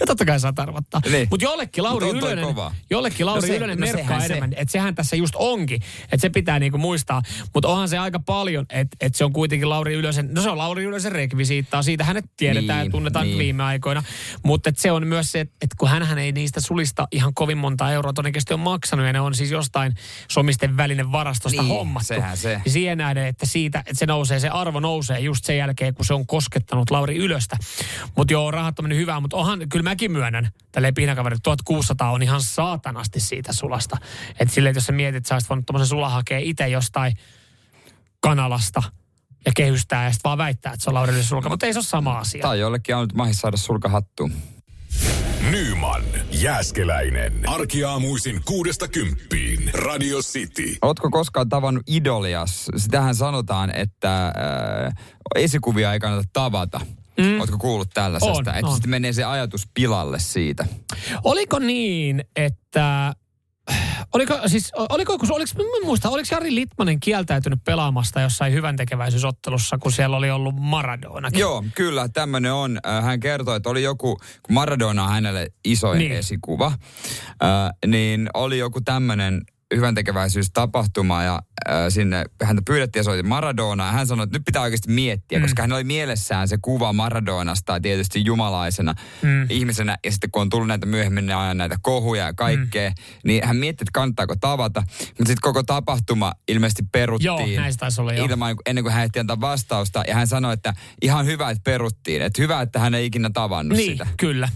Ja totta kai saat arvottaa. Niin. Mutta jollekin Lauri Mut Ylönen, kova. jollekin Lauri No se- Ylönen no merkkaa enemmän. Että sehän tässä just onkin. Että se pitää niinku muistaa. Mutta onhan se aika paljon, että et se on kuitenkin Lauri Ylösen, no se on Lauri Ylösen rekvisiittaa. Siitä hänet tiedetään Niin, ja tunnetaan niin. viime aikoina. Mutta se on myös se, että kun hän ei niistä sulista ihan kovin monta euroa todennäköisesti on maksanut. Ja ne on siis jostain somisten välinen varastosta Niin, hommattu. sehän se. Ja siihen nähden, että siitä, että se nousee, se arvo nousee just sen jälkeen, kun se on koskettanut Lauri Ylöstä. Mutta joo, rahat on mennyt hyvään, mutta onhan, kyllä mäkin myönnän, tälleen piinakaveri, 1600 on ihan saatanasti siitä sulasta. Että silleen, että jos sä mietit, että sä olisit voinut tommosen sulan hakea itse jostain kanalasta ja kehystää ja sitten vaan väittää, että se on Lauri Ylösen sulka, mutta ei se ole sama asia. Tai jollekin on nyt mahis saada sulka hattuun. Nyman, Jääskeläinen. Arkiaamuisin kuudesta kymppiin. Radio City. Ootko koskaan tavannut idolias? Sitähän sanotaan, että äh, esikuvia ei kannata tavata. Mm. Ootko kuullut tällaisesta? On, että on. sitten menee se ajatus pilalle siitä. Oliko niin, että... Oliko, siis, oliko, oliko, en muista, oliko Jari Litmanen kieltäytynyt pelaamasta jossain hyvän tekeväisyysottelussa, kun siellä oli ollut Maradonakin? Joo, kyllä, tämmöinen on. Äh, Hän kertoi, että oli joku, kun Maradona on hänelle isoin niin. esikuva, äh, niin oli joku tämmöinen hyvän tekeväisyystapahtuma ja äh, sinne häntä pyydettiin ja soitin Maradona ja hän sanoi, että nyt pitää oikeasti miettiä, mm. koska hän oli mielessään se kuva Maradonasta tietysti jumalaisena mm. ihmisenä ja sitten kun on tullut näitä myöhemmin aina näitä kohuja ja kaikkea, mm. niin hän mietti, että kannattaako tavata, mutta sitten koko tapahtuma ilmeisesti peruttiin Joo, näistä taisi olla, joo. ilman, ennen kuin hän ehti antaa vastausta ja hän sanoi, että ihan hyvä, että peruttiin, että hyvä, että hän ei ikinä tavannut Niin, sitä. kyllä.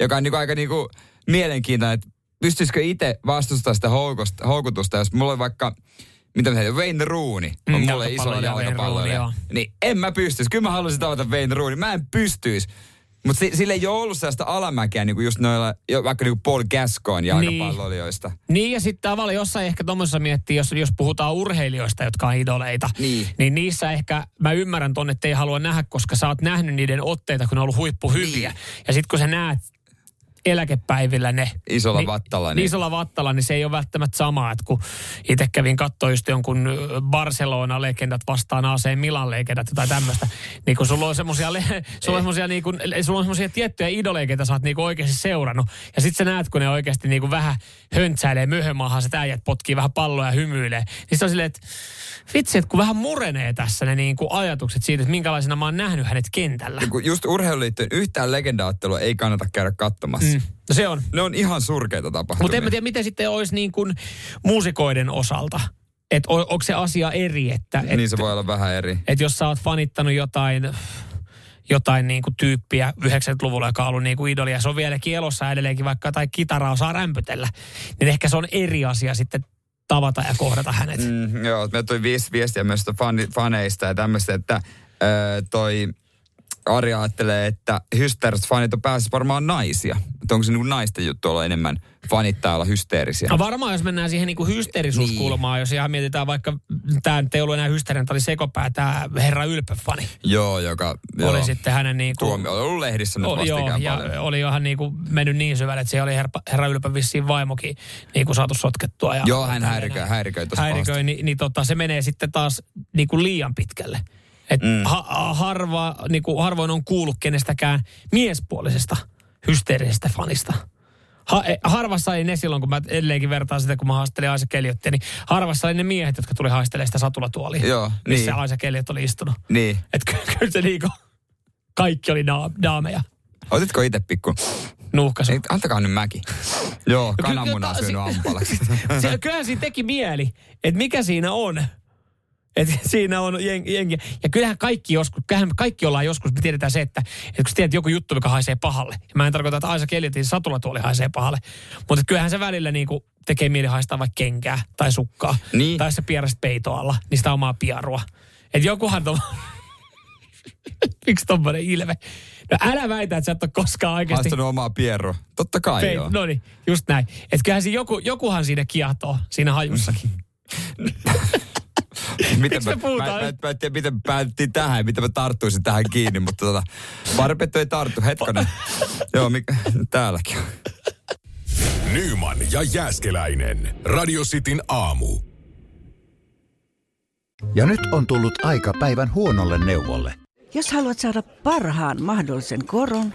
Joka on niin aika niin kuin mielenkiintoinen, että pystyisikö itse vastustamaan sitä houkosta, houkutusta, jos mulla on vaikka, mitä mä Wayne Rooney on Mm, mulle iso jalkapalloilija. Rooney, Niin en mä pystyisi. Kyllä mä haluaisin tavata Wayne Rooney. Mä en pystyisi. Mutta sille ei ole ollut sellaista alamäkeä, niin kuin just noilla, vaikka niin kuin Paul Gascoigne jalkapalloilijoista. Niin ja sitten tavallaan jossain ehkä tuommoisessa miettii, jos, jos puhutaan urheilijoista, jotka on idoleita, Niin. niin niissä ehkä mä ymmärrän ton, että ei halua nähdä, koska sä oot nähnyt niiden otteita, kun ne on ollut huippuhyviä. Niin. Ja sitten kun sä näet eläkepäivillä ne. Isolla vattalla, Niin, niin- isolla vattalla, niin se ei ole välttämättä sama, että kun itse kävin katsoa just jonkun Barcelona-legendat vastaan AC Milan-legendat tai tämmöistä, niin kun sulla on semmosia, le- <laughs> sulla on semmosia, niin kun, sulla on semmosia tiettyjä idoleja, sä oot niin oikeasti seurannut, ja sit sä näet, kun ne oikeasti niin vähän höntsäilee möhömaahan, se äijät potkii vähän palloa ja hymyilee, niin se on silleen, että vitsi, että kun vähän murenee tässä ne niin kuin ajatukset siitä, että minkälaisena mä oon nähnyt hänet kentällä. Just urheiluliittojen yhtään legendaattelua ei kannata käydä katsomassa. Mm. No se on. Ne on ihan surkeita tapahtumia. Mutta en mä tiedä, miten sitten olisi niin kuin muusikoiden osalta. Että on, onko se asia eri, että... Et, Niin se voi olla vähän eri. Että jos sä oot fanittanut jotain, jotain niin kuin tyyppiä 90-luvulla, joka on ollut niin kuin idolia, se on vieläkin elossa edelleenkin, vaikka jotain kitaraa osaa rämpytellä, niin ehkä se on eri asia sitten tavata ja kohdata hänet. Mm, joo, me tuli viisi viestiä myös faneista ja tämmöistä, että ö, toi Ari ajattelee, että hysteeriset fanit on pääasiassa varmaan naisia. Että onko se niin naisten juttu olla enemmän fanittaa olla hysteerisiä? No varmaan, jos mennään siihen niinku hysteerisuuskulmaan, niin. jos ihan mietitään vaikka, tämä ei ollut enää hysteerinen, tämä oli sekopää, tämä herra Ylpö-fani. Joo, joka... Oli joo. sitten hänen niinku... Tuomio on ollut lehdissä nyt O, joo, vastikään ja paljon. oli johan niinku mennyt niin syvälle, että siellä oli herra, herra Ylpä vissiin vaimokin niinku saatu sotkettua. Ja Joo, hän häiriköi, häiriköi tuossa häiriköi, niin, niin tota, se menee sitten taas niinku liian pitkälle. Et mm. ha, harva, niinku, harvoin on kuullut kenestäkään miespuolisesta hysteerisestä fanista. Ha, e, harvassa oli ne silloin, kun mä edelleenkin vertaan sitä, kun mä haastelin Aisa Keliottia, niin harvassa oli ne miehet, jotka tuli haistelemaan sitä satulatuolia. Joo, missä niin. Aisa Keliot oli istunut. Niin. Että kyllä, <laughs> kyllä se niinku, kaikki oli da, daameja. Otitko itse pikku? Nuuhkasu. Ei, antakaa nyt mäkin. Joo, ky- kananmunaa ky- syönyt si- ampalaksi. Se, <laughs> kyllähän siinä teki mieli, että mikä siinä on. Että <laughs> siinä on jen- jengi. Ja kyllähän kaikki joskus, kyllähän kaikki ollaan joskus, me tiedetään se, että, että kun tiedät joku juttu, joka haisee pahalle. Ja mä en tarkoita, että Aisa Keljotin satulatuoli haisee pahalle. Mutta kyllähän se välillä niinku tekee mieli haistaa vaikka kenkää tai sukkaa. Niin. Tai se pierästä peitoalla, niin sitä omaa piarua. Että jokuhan to... Miksi <laughs> tommonen ilme? No älä väitä, että sä et ole koskaan oikeasti... Haastanut omaa pierro. Totta kai Pei, joo. no niin, just näin. Että kyllähän siinä joku, jokuhan siinä kiehtoo, siinä hajussakin. <laughs> Miten me mä, puhutaan mä, mä, nyt? mä, en tiedä, miten päätettiin tähän ja miten mä tarttuisin tähän kiinni, mutta tota, Barbetto ei tarttu. Hetkonen. <laughs> Joo, mikä, täälläkin on. Nyman ja Jääskeläinen. Radio Cityn aamu. Ja nyt on tullut aika päivän huonolle neuvolle. Jos haluat saada parhaan mahdollisen koron,